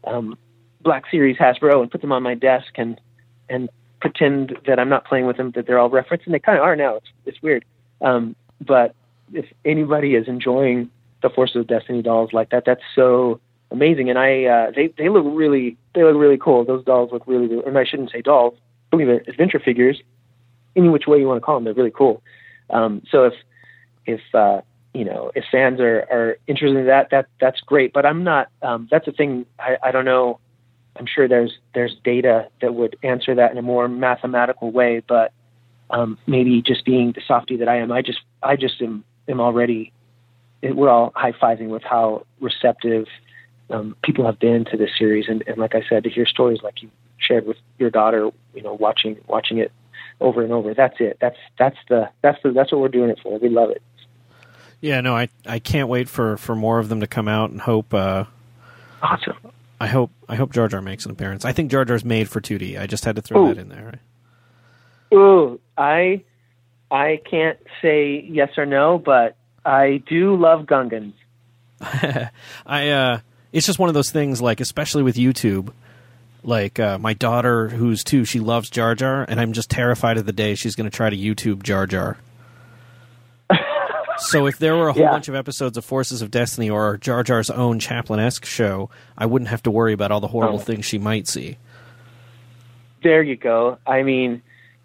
um, Black Series Hasbro and put them on my desk and and pretend that I'm not playing with them, that they're all referenced, and they kind of are now. It's it's weird, um, but if anybody is enjoying the Forces of Destiny dolls like that, that's so amazing. And I uh, they they look really they look really cool. Those dolls look really, really and I shouldn't say dolls, believe it, adventure figures. Any which way you want to call them, they're really cool. Um, so if if uh, you know, if fans are, are interested in that, that that's great. But I'm not. Um, that's a thing. I, I don't know. I'm sure there's there's data that would answer that in a more mathematical way. But um, maybe just being the softy that I am, I just I just am am already. We're all high fiving with how receptive um, people have been to this series, and, and like I said, to hear stories like you shared with your daughter, you know, watching watching it over and over. That's it. That's that's the that's the that's what we're doing it for. We love it. Yeah, no, I I can't wait for, for more of them to come out and hope. Uh, Awesome. I hope I hope Jar Jar makes an appearance. I think Jar Jar's made for 2D. I just had to throw Ooh. that in there. Ooh, I I can't say yes or no, but I do love Gungans. *laughs* I uh, it's just one of those things. Like especially with YouTube, like uh, my daughter, who's two, she loves Jar Jar, and I'm just terrified of the day she's going to try to YouTube Jar Jar. *laughs* so if there were a whole Yeah. bunch of episodes of Forces of Destiny or Jar Jar's own Chaplin esque show, I wouldn't have to worry about all the horrible Oh. things she might see. There you go. I mean,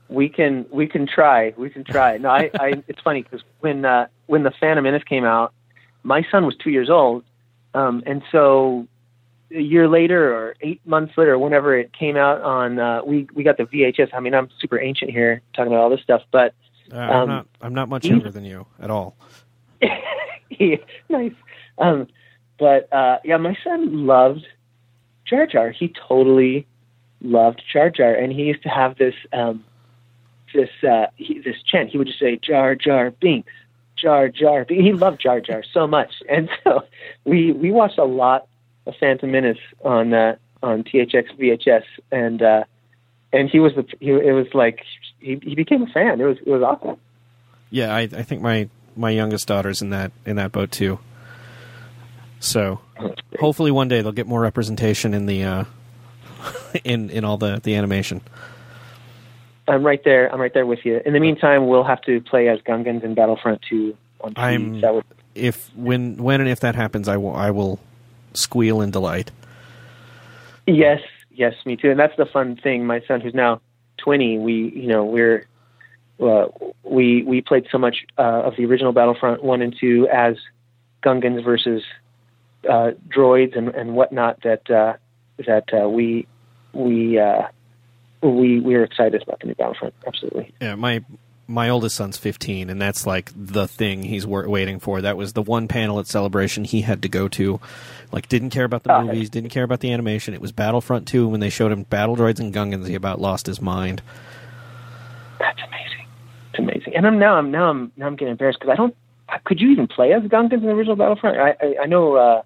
we can we can try. We can try. No, I, I *laughs* it's funny because when uh, when the Phantom Menace came out, my son was two years old, um, and so a year later or eight months later, whenever it came out on, uh, we we got the VHS. I mean, I'm super ancient here talking about all this stuff, but Uh, I'm Um, not I'm not much younger than you at all. *laughs* yeah, nice. Um, but uh, yeah, my son loved Jar Jar. He totally loved Jar Jar, and he used to have this um, this uh, he, this chant. He would just say Jar Jar Binks, Jar Jar. He loved Jar Jar so much, and *laughs* so we we watched a lot of Phantom Menace on uh, on THX VHS, and uh, and he was the he, it was like he he became a fan. It was it was awesome. Yeah, I, I think my my youngest daughter's in that in that boat too. So hopefully one day they'll get more representation in the uh, *laughs* in in all the the animation. I'm right there. I'm right there with you. In the meantime, we'll have to play as Gungans in Battlefront 2 on TV. I'm That would, if when when and if that happens, I will I will squeal in delight. yes, yes, me too. And that's the fun thing. My son, who's now 20, we you know we're uh, we we played so much uh, of the original Battlefront one and two as Gungans versus uh, droids and, and whatnot that uh, that uh, we we uh, we we are excited about the new Battlefront. Absolutely. Yeah, my my oldest son's 15, and that's like the thing he's wa- waiting for. That was the one panel at Celebration he had to go to. Like, didn't care about the Oh, movies, didn't care about the animation. It was Battlefront 2. When they showed him Battle Droids and Gungans, he about lost his mind. That's amazing. It's amazing. And I'm now I'm now I'm now I'm getting embarrassed because I don't. Could you even play as Gungans in the original Battlefront? I I, I know. Uh,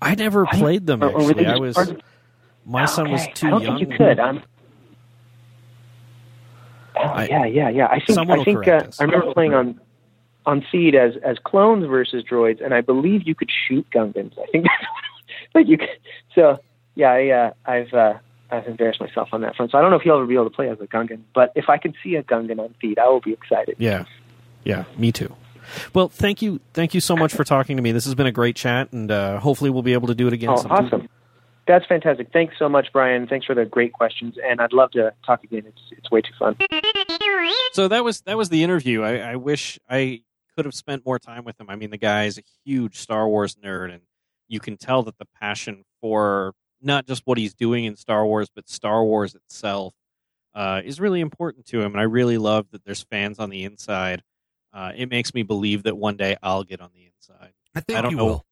I never I played them actually. I was my son was too I don't young. think you could. I'm. Oh, yeah, yeah, yeah. I think I think uh. I remember playing on on Theed as as clones versus droids, and I believe you could shoot Gungans. I think, *laughs* but you could. So yeah, I, uh, I've uh, I've embarrassed myself on that front. So I don't know if you'll ever be able to play as a Gungan, but if I can see a Gungan on Theed, I will be excited. Yeah, yeah, me too. Well, thank you, thank you so much for talking to me. This has been a great chat, and uh, hopefully we'll be able to do it again. Oh, sometime. awesome. That's fantastic. Thanks so much, Bryan. Thanks for the great questions, and I'd love to talk again. It's it's way too fun. So that was that was the interview. I, I wish I could have spent more time with him. I mean, the guy is a huge Star Wars nerd, and you can tell that the passion for not just what he's doing in Star Wars, but Star Wars itself uh, is really important to him. And I really love that there's fans on the inside. Uh, it makes me believe that one day I'll get on the inside. I think I don't you know. will.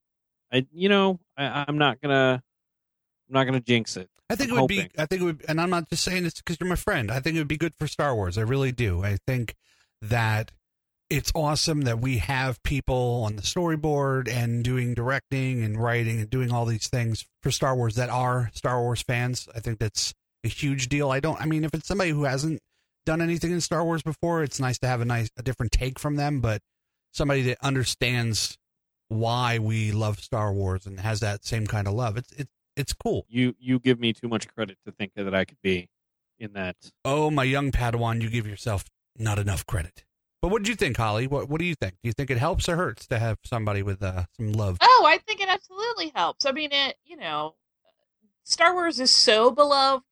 I, you know, I, I'm not gonna, I'm not gonna jinx it. I think I'm it would hoping. be. I think it would, and I'm not just saying this because you're my friend. I think it would be good for Star Wars. I really do. I think that it's awesome that we have people on the storyboard and doing directing and writing and doing all these things for Star Wars that are Star Wars fans. I think that's a huge deal. I don't. I mean, if it's somebody who hasn't done anything in Star Wars before, it's nice to have a nice, a different take from them. But somebody that understands why we love Star Wars and has that same kind of love, it's it's it's cool. You you give me too much credit to think that I could be in that. Oh, my young Padawan, you give yourself not enough credit. But what did you think, Holly? What What do you think? Do you think it helps or hurts to have somebody with uh, some love? Oh, I think it absolutely helps. I mean, it, you know, Star Wars is so beloved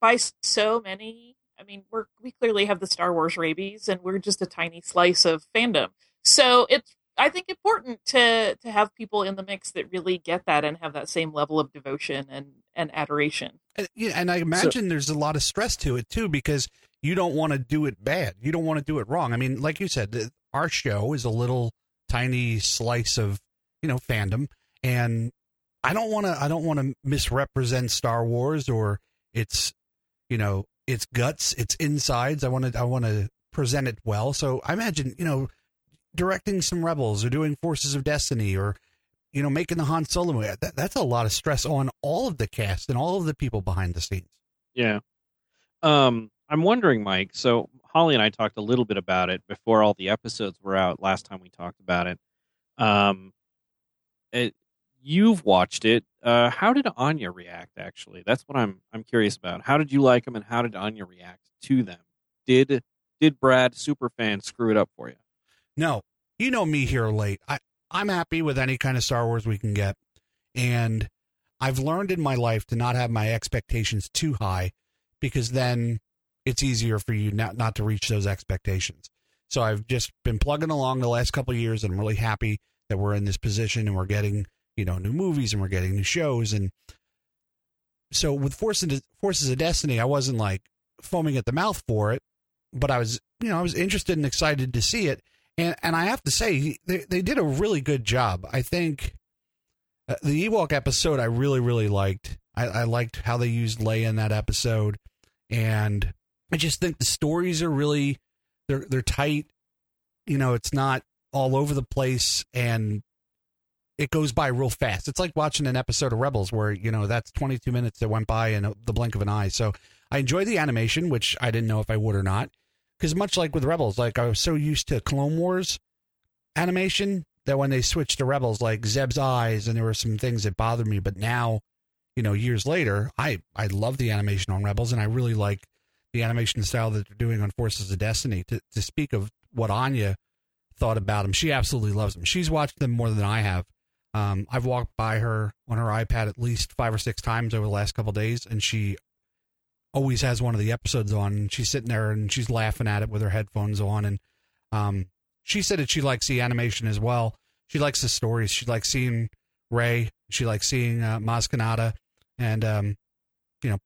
by so many. I mean, we're we clearly have the Star Wars rabies, and we're just a tiny slice of fandom. So it's, I think, important to to have people in the mix that really get that and have that same level of devotion and and adoration. And, yeah, and I imagine there's a lot of stress to it too because you don't want to do it bad. You don't want to do it wrong. I mean, like you said, th- our show is a little tiny slice of you know fandom, and I don't want to. I don't want to misrepresent Star Wars or its you know its guts, its insides. I want to. I want to present it well. So I imagine you know directing some rebels or doing Forces of Destiny or you know making the Han Solo movie. That, that's a lot of stress on all of the cast and all of the people behind the scenes. Yeah. Um, I'm wondering, Mike. So Holly and I talked a little bit about it before all the episodes were out. Last time we talked about it. Um, it, you've watched it. Uh, how did Anya react? Actually, that's what I'm I'm curious about. How did you like them, and how did Anya react to them? Did did Brad Superfan screw it up for you? No, you know me here late. I I'm happy with any kind of Star Wars we can get, and I've learned in my life to not have my expectations too high, because then it's easier for you not not to reach those expectations. So I've just been plugging along the last couple years, and I'm really happy that we're in this position and we're getting you know new movies and we're getting new shows and so with Forces Forces of Destiny, I wasn't like foaming at the mouth for it, but I was you know I was interested and excited to see it, and and I have to say they they did a really good job. I think uh, the Ewok episode I really really liked. I, I liked how they used Leia in that episode, and I just think the stories are really they're they're tight. You know, it's not all over the place and it goes by real fast. It's like watching an episode of Rebels where, you know, that's 22 minutes that went by in the blink of an eye. So I enjoy the animation, which I didn't know if I would or not. Because much like with Rebels, like I was so used to Clone Wars animation that when they switched to Rebels, like Zeb's eyes, and there were some things that bothered me. But now, you know, years later, I, I love the animation on Rebels and I really like the animation style that they're doing on Forces of Destiny. To, to speak of what Anya thought about them, she absolutely loves them. She's watched them more than I have um, I've walked by her on her iPad at least five or six times over the last couple days, and she always has one of the episodes on. And she's sitting there and she's laughing at it with her headphones on. And um, she said that she likes the animation as well. She likes the stories. She likes seeing Rey. She likes seeing uh, Kanata and um, you know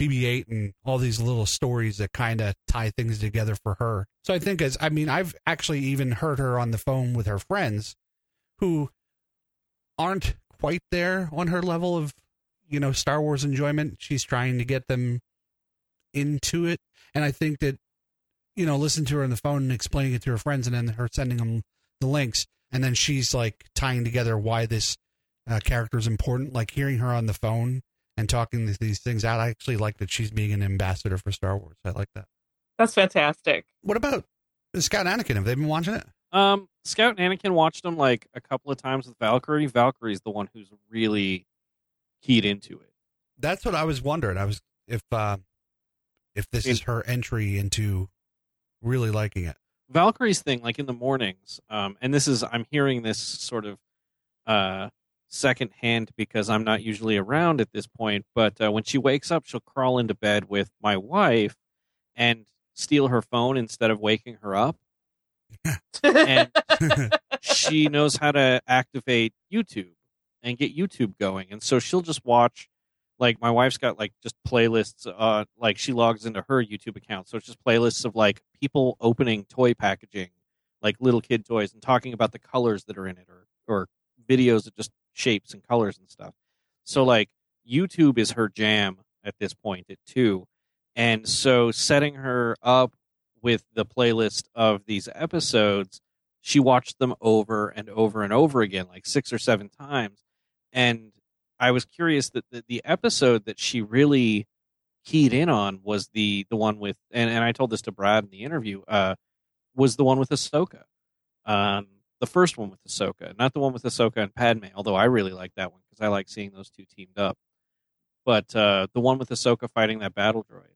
BB-8 and all these little stories that kind of tie things together for her. So I think as I mean I've actually even heard her on the phone with her friends who aren't quite there on her level of you know Star Wars enjoyment. She's trying to get them into it, and I think that you know listen to her on the phone and explaining it to her friends, and then her sending them the links, and then she's like tying together why this uh, character is important. Like hearing her on the phone and talking these things out. I actually like that she's being an ambassador for Star Wars. I like that. That's fantastic. What about Scout Anakin? Have they been watching it? Um, Scout and Anakin watched them like a couple of times with Valkyrie. Valkyrie's the one who's really keyed into it. That's what I was wondering. I was if uh, if this is her entry into really liking it. Valkyrie's thing, like in the mornings, um, and this is I'm hearing this sort of uh secondhand because I'm not usually around at this point. But uh, when she wakes up, she'll crawl into bed with my wife and steal her phone instead of waking her up and she *laughs* knows how to activate YouTube and get YouTube going. And so she'll just watch like my wife's got like just playlists uh like she logs into her YouTube account. So it's just playlists of like people opening toy packaging, like little kid toys and talking about the colors that are in it or or videos of just shapes and colors and stuff. So like YouTube is her jam at this point at 2. And so setting her up with the playlist of these episodes, she watched them over and over and over again, like six or seven times. And I was curious that the, the episode that she really keyed in on was the the one with, and, and I told this to Brad in the interview, uh, was the one with Ahsoka. Um, the first one with Ahsoka, not the one with Ahsoka and Padme, although I really like that one because I like seeing those two teamed up. But uh, the one with Ahsoka fighting that battle droid.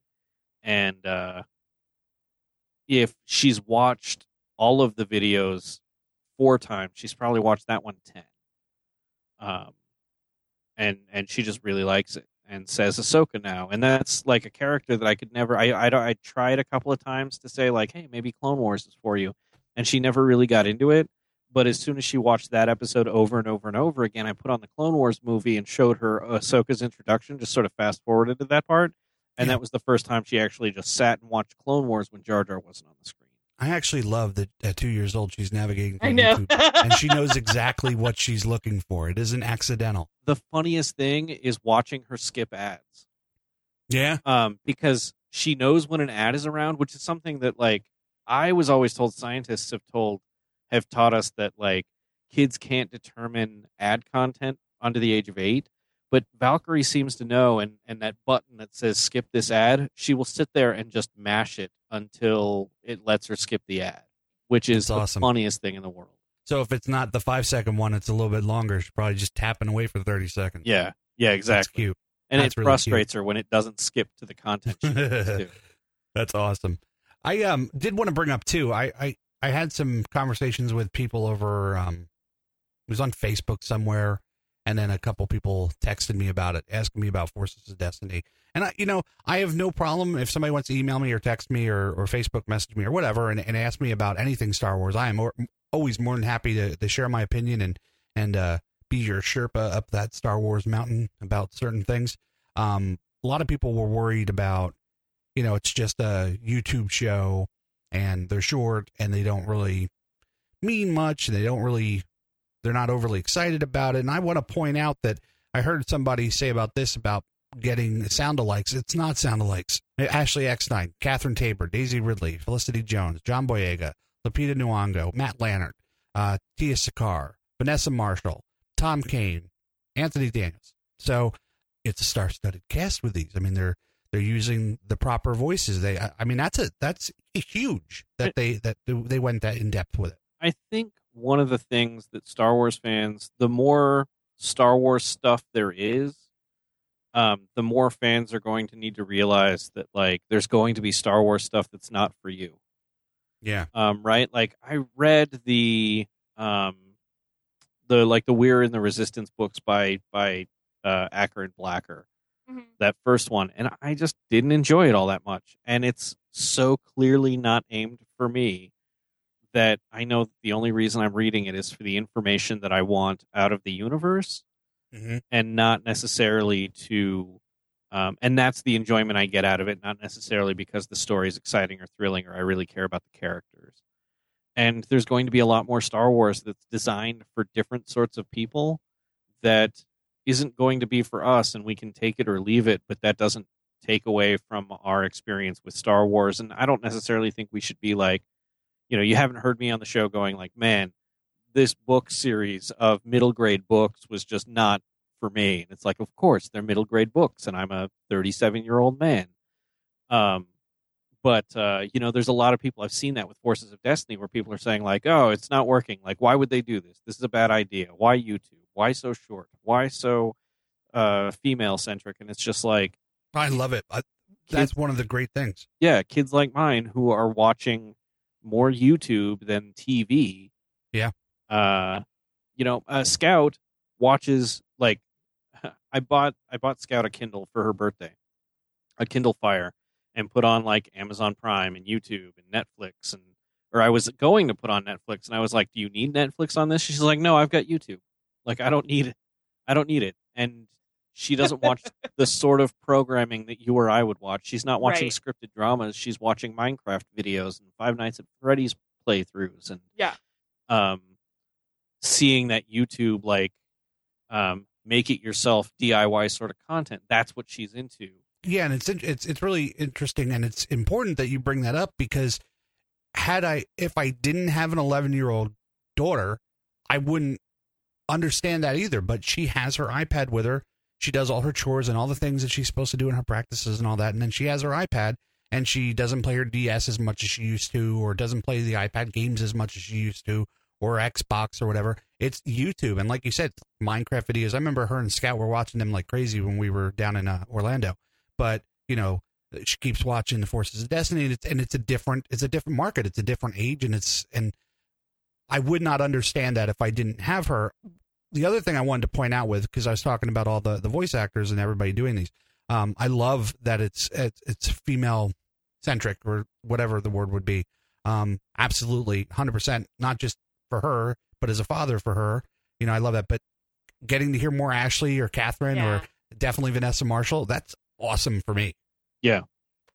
And uh, if she's watched all of the videos four times, she's probably watched that one ten. Um, and and she just really likes it and says Ahsoka now, and that's like a character that I could never. I I, I tried a couple of times to say like, hey, maybe Clone Wars is for you, and she never really got into it. But as soon as she watched that episode over and over and over again, I put on the Clone Wars movie and showed her Ahsoka's introduction, just sort of fast forwarded to that part, and yeah. that was the first time she actually just sat and watched Clone Wars when Jar Jar wasn't on the screen. I actually love that at two years old she's navigating. I know, and she knows exactly *laughs* what she's looking for. It isn't accidental. The funniest thing is watching her skip ads. Yeah, um, because she knows when an ad is around, which is something that like I was always told scientists have told have taught us that like kids can't determine ad content under the age of eight but Valkyrie seems to know, and, and that button that says skip this ad, she will sit there and just mash it until it lets her skip the ad, which is That's the awesome. funniest thing in the world. So if it's not the five second one, it's a little bit longer. She's probably just tapping away for 30 seconds. Yeah. Yeah, exactly. That's cute. And That's it really frustrates cute. her when it doesn't skip to the content *laughs* That's awesome. I um did want to bring up too. I, I I had some conversations with people over um it was on Facebook somewhere and then a couple people texted me about it, asking me about Forces of Destiny. And I, you know, I have no problem if somebody wants to email me or text me or, or Facebook message me or whatever and, and ask me about anything Star Wars. I am more, always more than happy to, to share my opinion and and uh, be your Sherpa up that Star Wars mountain about certain things. Um, a lot of people were worried about, you know, it's just a YouTube show and they're short and they don't really mean much. and They don't really they're not overly excited about it. And I want to point out that I heard somebody say about this about getting sound alikes. It's not sound alikes. Ashley Eckstein, Catherine Taber, Daisy Ridley, Felicity Jones, John Boyega, Lupita Nyong'o, Matt Lanter, uh, Tiya Sircar, Vanessa Marshall, Tom Kane, Anthony Daniels. So it's a star-studded cast with these. I mean, they're they're using the proper voices. They, I I mean, that's a that's huge that they that they went that in depth with it. I think one of the things that Star Wars fans, the more Star Wars stuff there is, um, the more fans are going to need to realize that like there's going to be Star Wars stuff that's not for you. Yeah. Um, right? Like I read the um the like the We're in the Resistance books by by uh Acker and Blacker. Mhm. That first one. And I just didn't enjoy it all that much. And it's so clearly not aimed for me that I know the only reason I'm reading it is for the information that I want out of the universe Mm-hmm. and not necessarily to um, and that's the enjoyment I get out of it, not necessarily because the story is exciting or thrilling or I really care about the characters. And there's going to be a lot more Star Wars that's designed for different sorts of people that isn't going to be for us, and we can take it or leave it, but that doesn't take away from our experience with Star Wars. And I don't necessarily think we should be like, you know, you haven't heard me on the show going like, man, this book series of middle grade books was just not for me. And it's like, of course, they're middle grade books, and I'm a 37 year old man. Um, but uh, you know, there's a lot of people I've seen that with Forces of Destiny, where people are saying like, "Oh, it's not working. Like, why would they do this? This is a bad idea. Why YouTube? Why so short? Why so uh, female centric?" And it's just like, I love it. I, that's one of the great things. yeah, kids like mine who are watching more YouTube than TV. Yeah. Uh, you know, uh, Scout watches like *laughs* I bought I bought Scout a Kindle for her birthday, a Kindle Fire, and put on like Amazon Prime and YouTube and Netflix and or I was going to put on Netflix and I was like, "Do you need Netflix on this?" She's like, "No, I've got YouTube. Like I don't need it. I don't need it." And she doesn't watch *laughs* the sort of programming that you or I would watch. She's not watching Right. scripted dramas. She's watching Minecraft videos and Five Nights at Freddy's playthroughs and Yeah. um, seeing that YouTube like um, make it yourself DIY sort of content. That's what she's into. Yeah, and it's it's it's really interesting, and it's important that you bring that up because had I if I didn't have an 11 year old daughter, I wouldn't understand that either. But she has her iPad with her. She does all her chores and all the things that she's supposed to do in her practices and all that, and then she has her iPad and she doesn't play her DS as much as she used to, or doesn't play the iPad games as much as she used to, or Xbox or whatever. It's YouTube, and like you said, Minecraft videos. I remember her and Scout were watching them like crazy when we were down in uh, Orlando. But you know she keeps watching the forces of destiny and it's, and it's a different it's a different market. It's a different age and it's and i would not understand that if i didn't have her the other thing i wanted to point out with because i was talking about all the the voice actors and everybody doing these um i love that it's it's, it's female centric or whatever the word would be um absolutely 100% not just for her but as a father for her you know i love that but getting to hear more ashley or catherine Yeah. or definitely vanessa marshall that's awesome for me Yeah.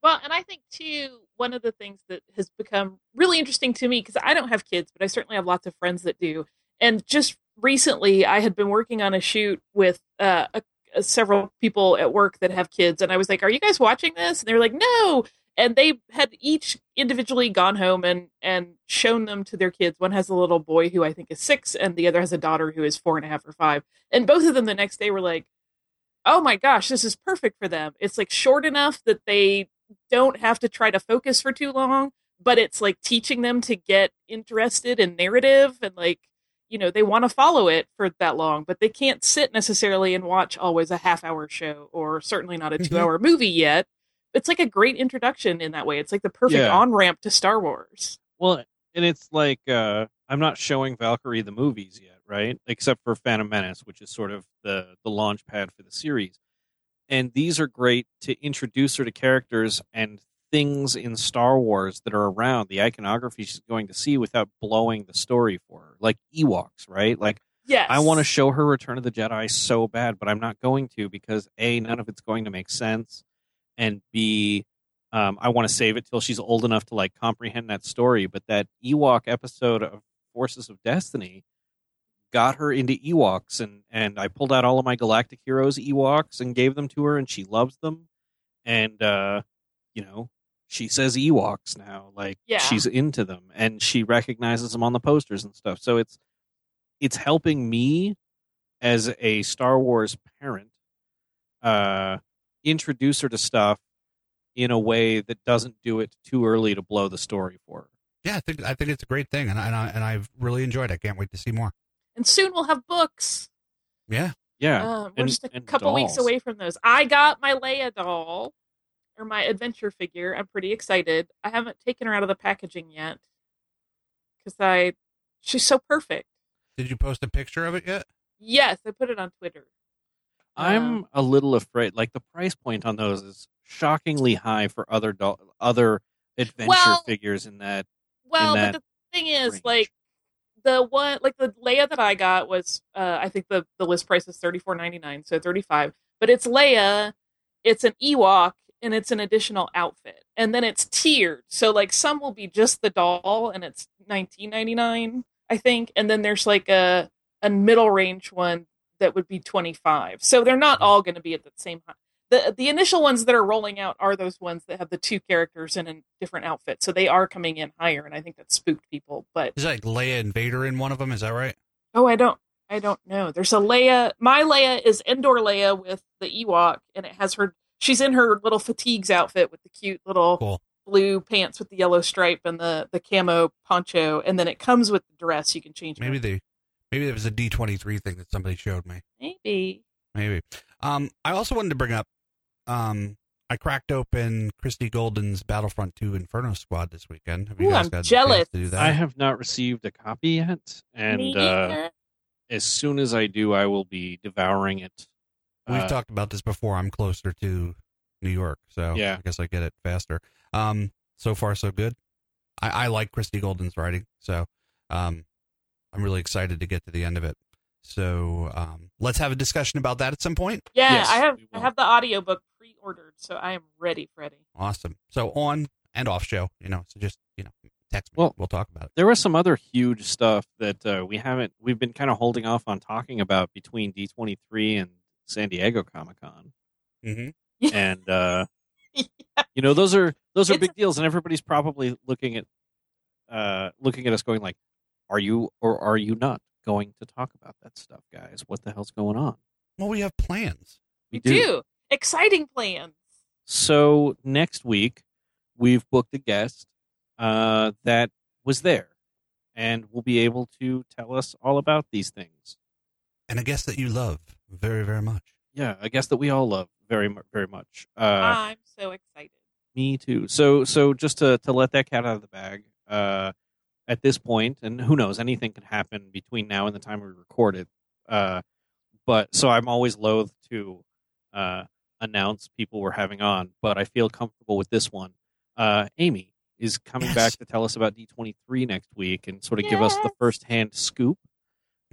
Well, and I think too, one of the things that has become really interesting to me because I don't have kids, but I certainly have lots of friends that do. And just recently, I had been working on a shoot with uh, a, a- several people at work that have kids, and I was like, "Are you guys watching this?" And they were like, "No." And they had each individually gone home and and shown them to their kids. One has a little boy who I think is six, and the other has a daughter who is four and a half or five. And both of them the next day were like, oh my gosh, this is perfect for them. It's like short enough that they don't have to try to focus for too long, but it's like teaching them to get interested in narrative and like, you know, they want to follow it for that long, but they can't sit necessarily and watch always a half hour show or certainly not a Mhm. two hour movie yet. It's like a great introduction in that way. It's like the perfect Yeah. on ramp to Star Wars. Well, and it's like uh, I'm not showing Valkyrie the movies yet, right? Except for Phantom Menace, which is sort of the the launch pad for the series. And these are great to introduce her to characters and things in Star Wars that are around the iconography she's going to see without blowing the story for her, like Ewoks, right? Like Yes. I want to show her Return of the Jedi so bad, but I'm not going to because a none of it's going to make sense, and b um, I want to save it till she's old enough to like comprehend that story. But that Ewok episode of Forces of Destiny got her into Ewoks, and and I pulled out all of my Galactic Heroes Ewoks and gave them to her, and she loves them. And uh, you know, she says Ewoks now. Like Yeah. she's into them and she recognizes them on the posters and stuff. So it's it's helping me as a Star Wars parent uh introduce her to stuff in a way that doesn't do it too early to blow the story for her. Yeah, I think I think it's a great thing, and I, and, I, and I've really enjoyed it. I can't wait to see more. And soon we'll have books. Yeah, Yeah. Um, we're and- just a and couple weeks away from those. I got my Leia doll or my adventure figure. I'm pretty excited. I haven't taken her out of the packaging yet because I she's so perfect. did you post a picture of it yet? Yes, I put it on Twitter. I'm Um, a little afraid. Like the price point on those is shockingly high for other doll, other adventure Well- figures in that. Well, that but the thing is, range. like the one, like the Leia that I got was, uh, I think the the list price is thirty four ninety nine, so thirty five. But it's Leia, it's an Ewok, and it's an additional outfit, and then it's tiered. So like some will be just the doll, and it's nineteen ninety nine, I think, and then there's like a a middle range one that would be twenty five. So they're not all going to be at the same high. The, the initial ones that are rolling out are those ones that have the two characters in a different outfit, so they are coming in higher, and I think that spooked people. But Is like Leia and Vader in one of them? Is that right? oh, I don't, I don't know. There's a Leia. My Leia is indoor Leia with the Ewok, and it has her. She's in her little fatigues outfit with the cute little Cool. blue pants with the yellow stripe and the the camo poncho, and then it comes with the dress. You can change. Maybe it. they, maybe there was a D twenty three thing that somebody showed me. maybe. Maybe. Um, I also wanted to bring up. Um, I cracked open Christie Golden's Battlefront Two Inferno Squad this weekend. Have you Ooh, guys I'm got jealous. to do that? I have not received a copy yet, and uh, as soon as I do, I will be devouring it. We've Uh, talked about this before. I'm closer to New York, so Yeah. I guess I get it faster. Um, so far so good. I, I like Christie Golden's writing, so um, I'm really excited to get to the end of it. So um, let's have a discussion about that at some point. yeah, yes, I have I have the audiobook pre-ordered, so I am ready, Freddie. Awesome. So on and off show, you know. So just you know, text me. Well- we'll talk about it. There was some other huge stuff that uh, we haven't. We've been kind of holding off on talking about between D twenty three and San Diego Comic Con, Mm-hmm. and uh, *laughs* you know those are those are It's- big deals, and everybody's probably looking at uh, looking at us, going like, "Are you or are you not going to talk about that stuff, guys? What the hell's going on?" Well, we have plans. We do. exciting plans. So next week, we've booked a guest uh, that was there, and will be able to tell us all about these things. And a guest that you love very, very much. Yeah, I guess that we all love very, mu- very much. Uh, I'm so excited. me too. So, so just to to let that cat out of the bag. Uh, at this point, and who knows, anything could happen between now and the time we record it. Uh, but so I'm always loath to uh, announce people we're having on, but I feel comfortable with this one. Uh, Amy is coming Yes. back to tell us about D23 next week and sort of give us the first hand scoop.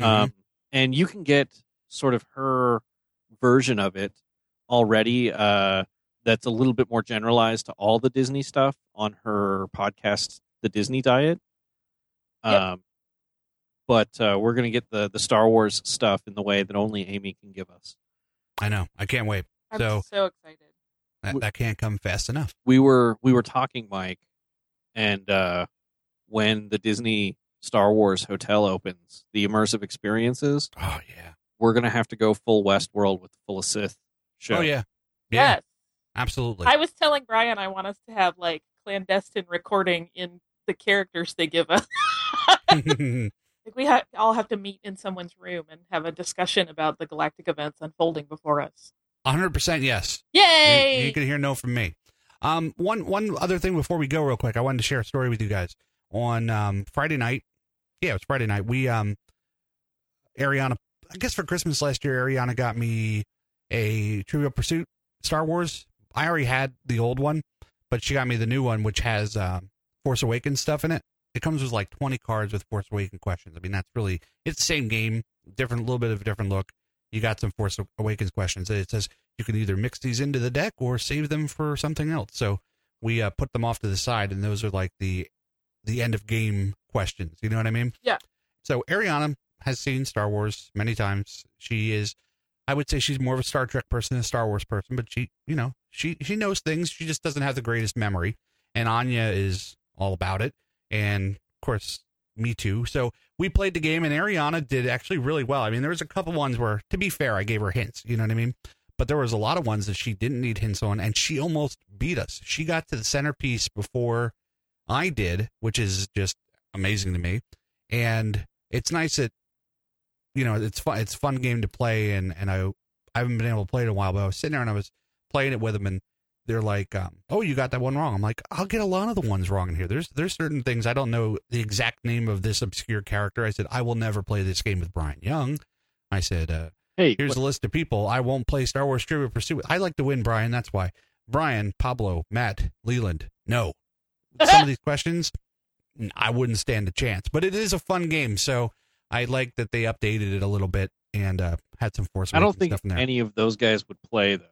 Mhm. Um, and you can get sort of her version of it already. Uh, that's a little bit more generalized to all the Disney stuff on her podcast, The Disney Diet. Yep. Um, but uh, we're going to get the the Star Wars stuff in the way that only Amy can give us. I know. I can't wait. I'm So so excited. that, that can't come fast enough. We were we were talking, Mike, and uh, when the Disney Star Wars hotel opens, the immersive experiences, Oh yeah. We're going to have to go full Westworld with the full of Sith show. Oh yeah. Yeah. Yes. Absolutely. I was telling Bryan I want us to have like clandestine recording in the characters they give us. *laughs* *laughs* like we ha- all have to meet in someone's room and have a discussion about the galactic events unfolding before us. hundred percent yes. You, Yay! you can hear no from me. Um, one one other thing before we go, real quick, I wanted to share a story with you guys. On um, Friday night, yeah, it was Friday night. We um, Ariana, I guess for Christmas last year, Ariana got me a Trivial Pursuit Star Wars. I already had the old one, but she got me the new one, which has um, Force Awakens stuff in it. It comes with like twenty cards with Force Awakens questions. I mean, that's really it's the same game, different, little bit of a different look. You got some Force Awakens questions. It says you can either mix these into the deck or save them for something else. So we uh, put them off to the side, and those are like the the end of game questions. You know what I mean? Yeah. So Ariana has seen Star Wars many times. She is, I would say, she's more of a Star Trek person than a Star Wars person, but she, you know, she she knows things. She just doesn't have the greatest memory. and Anya is all about it, and of course me too. So we played the game, and Ariana did actually really well. I mean, there was a couple ones where, to be fair, I gave her hints. You know what I mean? But there was a lot of ones that she didn't need hints on, and she almost beat us. She got to the centerpiece before I did, which is just amazing to me. And it's nice that you know it's fun. It's a fun game to play, and and I I haven't been able to play it in a while, but I was sitting there and I was playing it with them, and they're like, um, "Oh, you got that one wrong." I'm like, "I'll get a lot of the ones wrong in here." There's there's certain things I don't know the exact name of this obscure character. I said, "I will never play this game with Bryan Young." I said, uh, Hey, "Here's what- a list of people I won't play Star Wars Trivia Pursuit." with. I like to win, Bryan. That's why. Bryan, Pablo, Matt, Leland. No, some of *laughs* these questions, I wouldn't stand a chance. But it is a fun game, so I like that they updated it a little bit and uh, had some Force I don't think stuff in there. any of those guys would play though,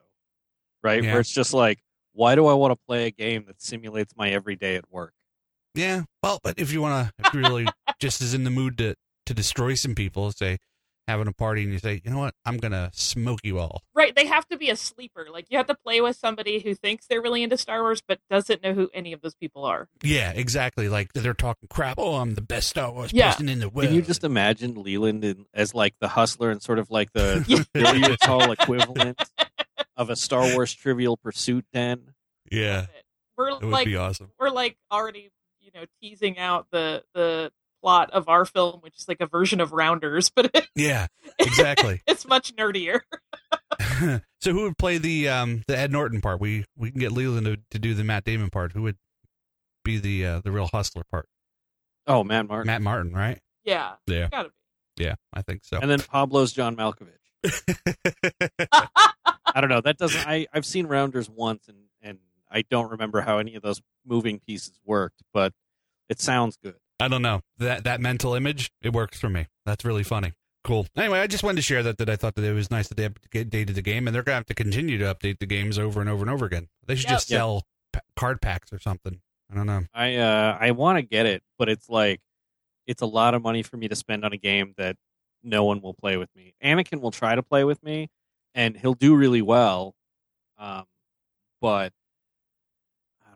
right? Yeah. Where it's just like, why do I want to play a game that simulates my everyday at work? Yeah, well, but if you want to, if you're really *laughs* just is in the mood to to destroy some people, say having a party, and you say, you know what, I'm gonna smoke you all. Right, they have to be a sleeper. Like you have to play with somebody who thinks they're really into Star Wars but doesn't know who any of those people are. Yeah, exactly. Like they're talking crap. Oh, I'm the best Star Wars Yeah. person in the world. Can you just imagine Leland in, as like the hustler and sort of like the *laughs* Yeah. billiard hall equivalent of a Star Wars Trivial Pursuit den? Yeah, We're it would like be awesome. we're like already, you know, teasing out the the plot of our film, which is like a version of Rounders, but it, *laughs* Yeah, exactly. *laughs* it's much nerdier. *laughs* so who would play the um the Ed Norton part? We we can get Leland to, to do the Matt Damon part. Who would be the uh, the real hustler part? Oh, Matt Martin. Matt Martin, right? Yeah, Yeah, gotta be. yeah, I think so. And then Pablo's John Malkovich. I don't know. That doesn't. I I've seen Rounders once, and and I don't remember how any of those moving pieces worked, but it sounds good. I don't know that that mental image. It works for me. That's really funny. Cool. Anyway, I just wanted to share that. That I thought that it was nice that they updated the game, and they're gonna have to continue to update the games over and over and over again. They should Yep. just sell pa- card packs or something. I don't know. I uh I want to get it, but it's like it's a lot of money for me to spend on a game that no one will play with me. Anakin will try to play with me, and he'll do really well. Um, but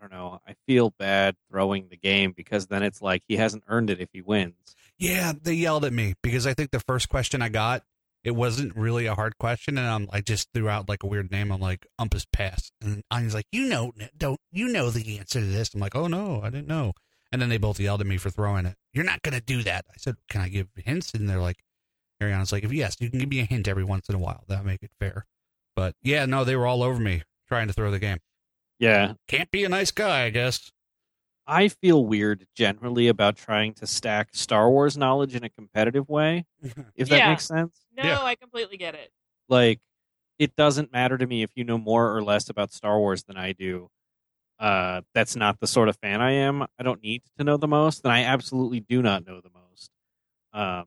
don't know. I feel bad throwing the game because then it's like he hasn't earned it if he wins. Yeah, they yelled at me because I think the first question I got it wasn't really a hard question, and I'm I just threw out like a weird name. I'm like Umpus Pass, and was like, you know, don't you know the answer to this? I'm like, oh no, I didn't know. And then they both yelled at me for throwing it. You're not gonna do that. I said, can I give hints? And they're like, Ariana's like, if yes, you can give me a hint every once in a while. That'll make it fair. But yeah, no, they were all over me trying to throw the game. Yeah, Can't be a nice guy, I guess. I feel weird generally about trying to stack Star Wars knowledge in a competitive way. *laughs* If that Yeah. makes sense. No, Yeah. I completely get it. like it doesn't matter to me if you know more or less about Star Wars than I do. Uh, that's not the sort of fan I am. I don't need to know the most, and I absolutely do not know the most. Um,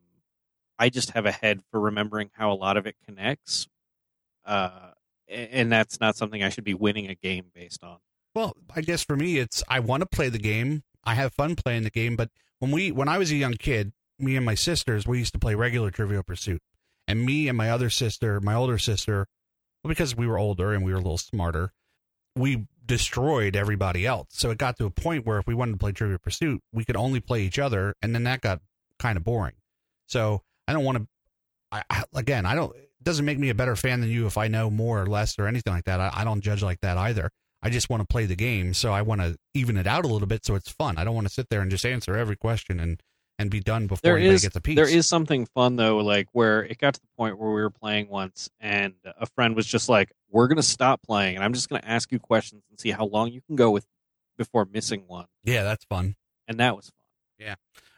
I just have a head for remembering how a lot of it connects, uh, a- and that's not something I should be winning a game based on. Well, I guess for me, it's I want to play the game. I have fun playing the game, but when we when I was a young kid, me and my sisters we used to play regular Trivial Pursuit, and me and my other sister, my older sister, well, because we were older and we were a little smarter, we destroyed everybody else. So it got to a point where if we wanted to play Trivial Pursuit, we could only play each other, and then that got kind of boring. So I don't want to. I, I again, I don't. Doesn't make me a better fan than you if I know more or less or anything like that. I, I don't judge like that either. I just want to play the game, so I want to even it out a little bit so it's fun. I don't want to sit there and just answer every question and and be done before There anybody is gets a piece. there is something fun though, like where it got to the point where we were playing once, and a friend was just like, "We're gonna stop playing, and I'm just gonna ask you questions and see how long you can go with before missing one." yeah, that's fun. And that was fun. Yeah.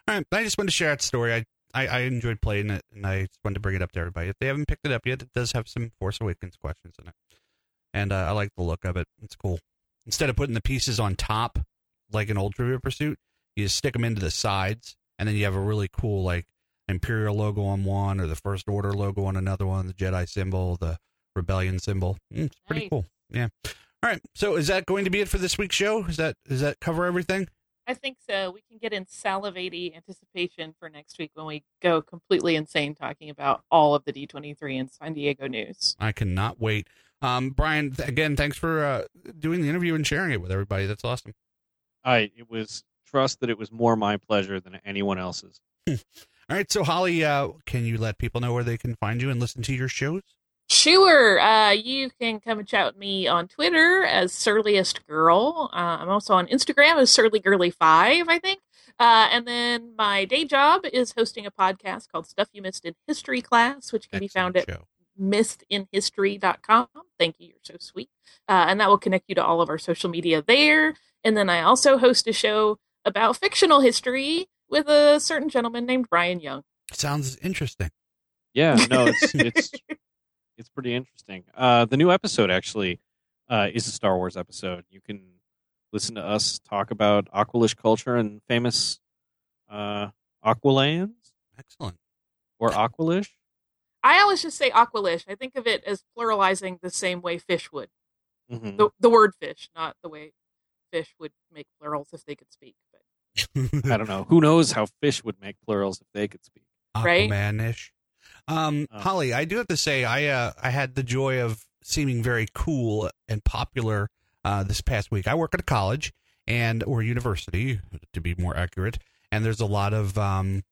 All right, I just wanted to share that story. I, I I enjoyed playing it, and I just wanted to bring it up to everybody. If they haven't picked it up yet, it does have some Force Awakens questions in it, and uh, I like the look of it. It's cool. Instead of putting the pieces on top like an old Trivia Pursuit, you just stick them into the sides, and then you have a really cool like Imperial logo on one, or the First Order logo on another one, the Jedi symbol, the Rebellion symbol. Mm, it's pretty Nice. cool. Yeah. All right. So is that going to be it for this week's show? Is that does that cover everything? I think so. We can get in salivating anticipation for next week when we go completely insane talking about all of the D23 and San Diego news. I cannot wait. Um, Bryan, th- again, thanks for uh, doing the interview and sharing it with everybody. That's awesome. I it was trust that it was more my pleasure than anyone else's. *laughs* All right, so Holly, uh, can you let people know where they can find you and listen to your shows? Sure. Uh, you can come and chat with me on Twitter as Surliest Girl. Uh, I'm also on Instagram as Surly Girly Five, I think. Uh, and then my day job is hosting a podcast called Stuff You Missed in History Class, which can be found at show. missedinhistory.com. Thank you. You're so sweet. Uh, and that will connect you to all of our social media there. And then I also host a show about fictional history with a certain gentleman named Bryan Young. Sounds interesting. Yeah, no, it's *laughs* it's it's pretty interesting. Uh, the new episode actually uh, is a Star Wars episode. You can listen to us talk about Aqualish culture and famous uh, Aqualands Excellent. or Aqualish. I always just say aqualish. I think of it as pluralizing the same way fish would. Mhm. The, the word fish, not the way fish would make plurals if they could speak. But I don't know. Who knows how fish would make plurals if they could speak? Right? Aquaman-ish. Um, Oh. Holly, I do have to say, I uh, I had the joy of seeming very cool and popular uh, this past week. I work at a college and or university, to be more accurate, and there's a lot of um,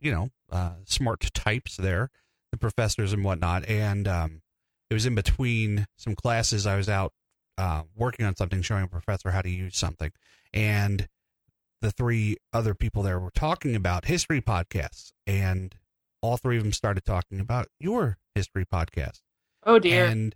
you know, uh, smart types there, the professors and whatnot. And um, it was in between some classes. I was out uh, working on something, showing a professor how to use something, and the three other people there were talking about history podcasts, and all three of them started talking about your history podcast oh dear. and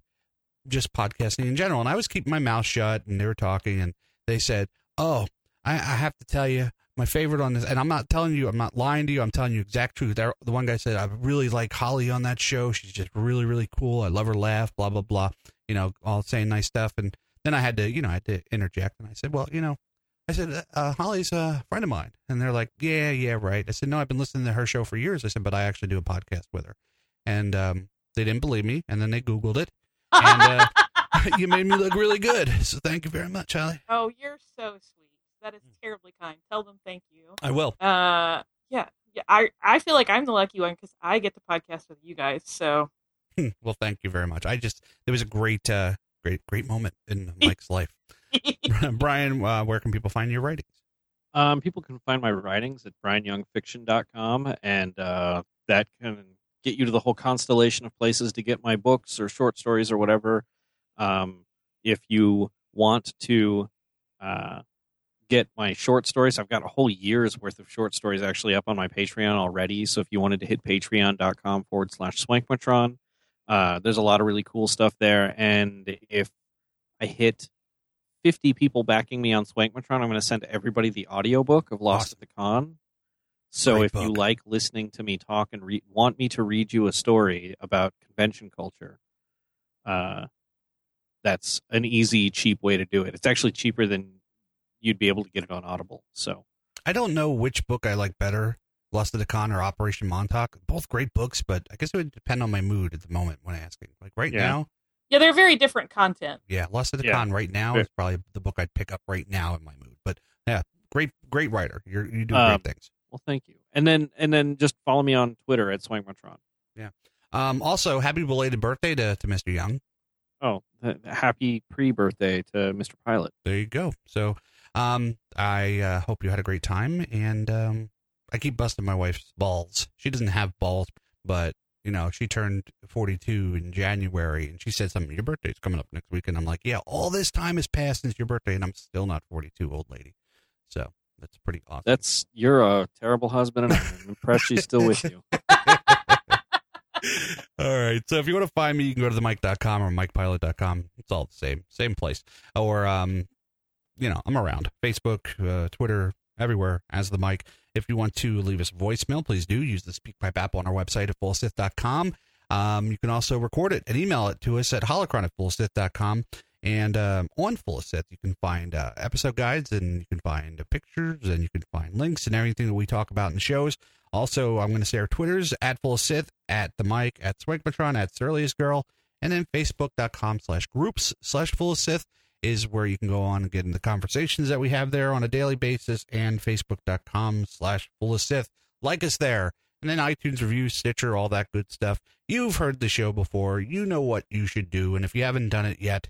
just podcasting in general. And I was keeping my mouth shut, and they were talking, and they said, "Oh, I, I have to tell you." My favorite on this, and I'm not telling you, I'm not lying to you. I'm telling you exact truth. The one guy said, "I really like Holly on that show. She's just really, really cool. I love her laugh. Blah blah blah. You know, all saying nice stuff." And then I had to, you know, I had to interject, and I said, "Well, you know, I said, uh, Holly's a friend of mine. And they're like, yeah, yeah, right. I said, no, I've been listening to her show for years. I said, but I actually do a podcast with her. And um, they didn't believe me. And then they Googled it. And uh, *laughs* *laughs* you made me look really good. So thank you very much, Holly. oh, you're so sweet. That is terribly kind. Tell them thank you. I will. Uh, yeah, yeah. I I feel like I'm the lucky one because I get to podcast with you guys. So well, thank you very much. I just, it was a great, uh, great, great moment in *laughs* Mike's life. *laughs* Bryan, uh, where can people find your writings? Um, people can find my writings at brianyoungfiction.com, and uh, that can get you to the whole constellation of places to get my books or short stories or whatever. Um, if you want to uh, get my short stories, I've got a whole year's worth of short stories actually up on my Patreon already. So if you wanted to hit patreon.com forward slash swankmotron, uh, there's a lot of really cool stuff there. And if I hit 50 people backing me on Swankmotron, I'm going to send everybody the audiobook of Lost Awesome. at the Con. So Great if you like listening to me talk and re- want me to read you a story about convention culture, uh, that's an easy, cheap way to do it. It's actually cheaper than you'd be able to get it on Audible. So I don't know which book I like better, Lost at the Con or Operation Montauk. Both great books, but I guess it would depend on my mood at the moment when I'm asking. Like right Yeah. now, yeah, they're very different content. yeah, Lost at the Yeah. Con right now is probably the book I'd pick up right now in my mood. But yeah, great, great writer. You're, you do Um, great things. well, thank you. And then and then just follow me on Twitter at Swankmotron. Um, also, happy belated birthday to, to Mr. Young. Oh, th- happy pre-birthday to Mr. Pilot. There you go. So, um, I uh, hope you had a great time, and um, I keep busting my wife's balls. She doesn't have balls, but you know, she turned 42 in January, and she said something. Your birthday's coming up next week, and I'm like, yeah, all this time has passed since your birthday, and I'm still not 42, old lady. So that's pretty awesome. That's you're a terrible husband, and I'm impressed she's still with you. *laughs* *laughs* All right. So if you want to find me, you can go to the mic.com or mikepilot.com. It's all the same, same place. Or, um, you know, I'm around Facebook, uh, Twitter, everywhere as the mic. If you want to leave us a voicemail, please do use the SpeakPipe app on our website at fullsith.com. Um, you can also record it and email it to us at holocron at fullsith.com. And um, on Full Sith, you can find uh, episode guides and you can find uh, pictures and you can find links and everything that we talk about in the shows. Also, I'm going to say our Twitters at Full Sith, at the mic, at Swankmotron, at Surliest Girl, and then Facebook.com slash groups slash Full Sith is where you can go on and get in the conversations that we have there on a daily basis, and Facebook.com slash Full of Sith. Like us there. And then iTunes reviews, Stitcher, all that good stuff. You've heard the show before. You know what you should do. And if you haven't done it yet,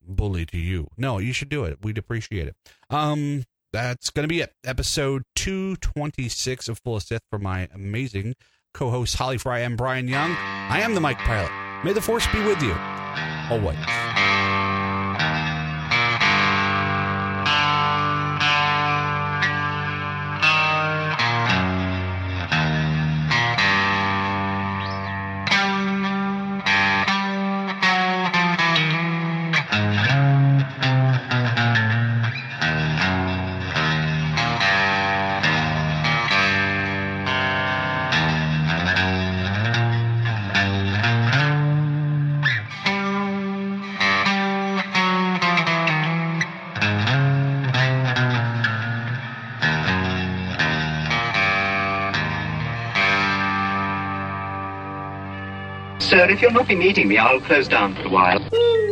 bully to you. No, you should do it. We'd appreciate it. Um, that's going to be it. Episode 226 of Full of Sith for my amazing co host Holly Frey and Bryan Young. I am the Mike Pilot. May the Force be with you. Always. If you'll not be meeting me, I'll close down for a while. Hmm.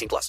18 plus.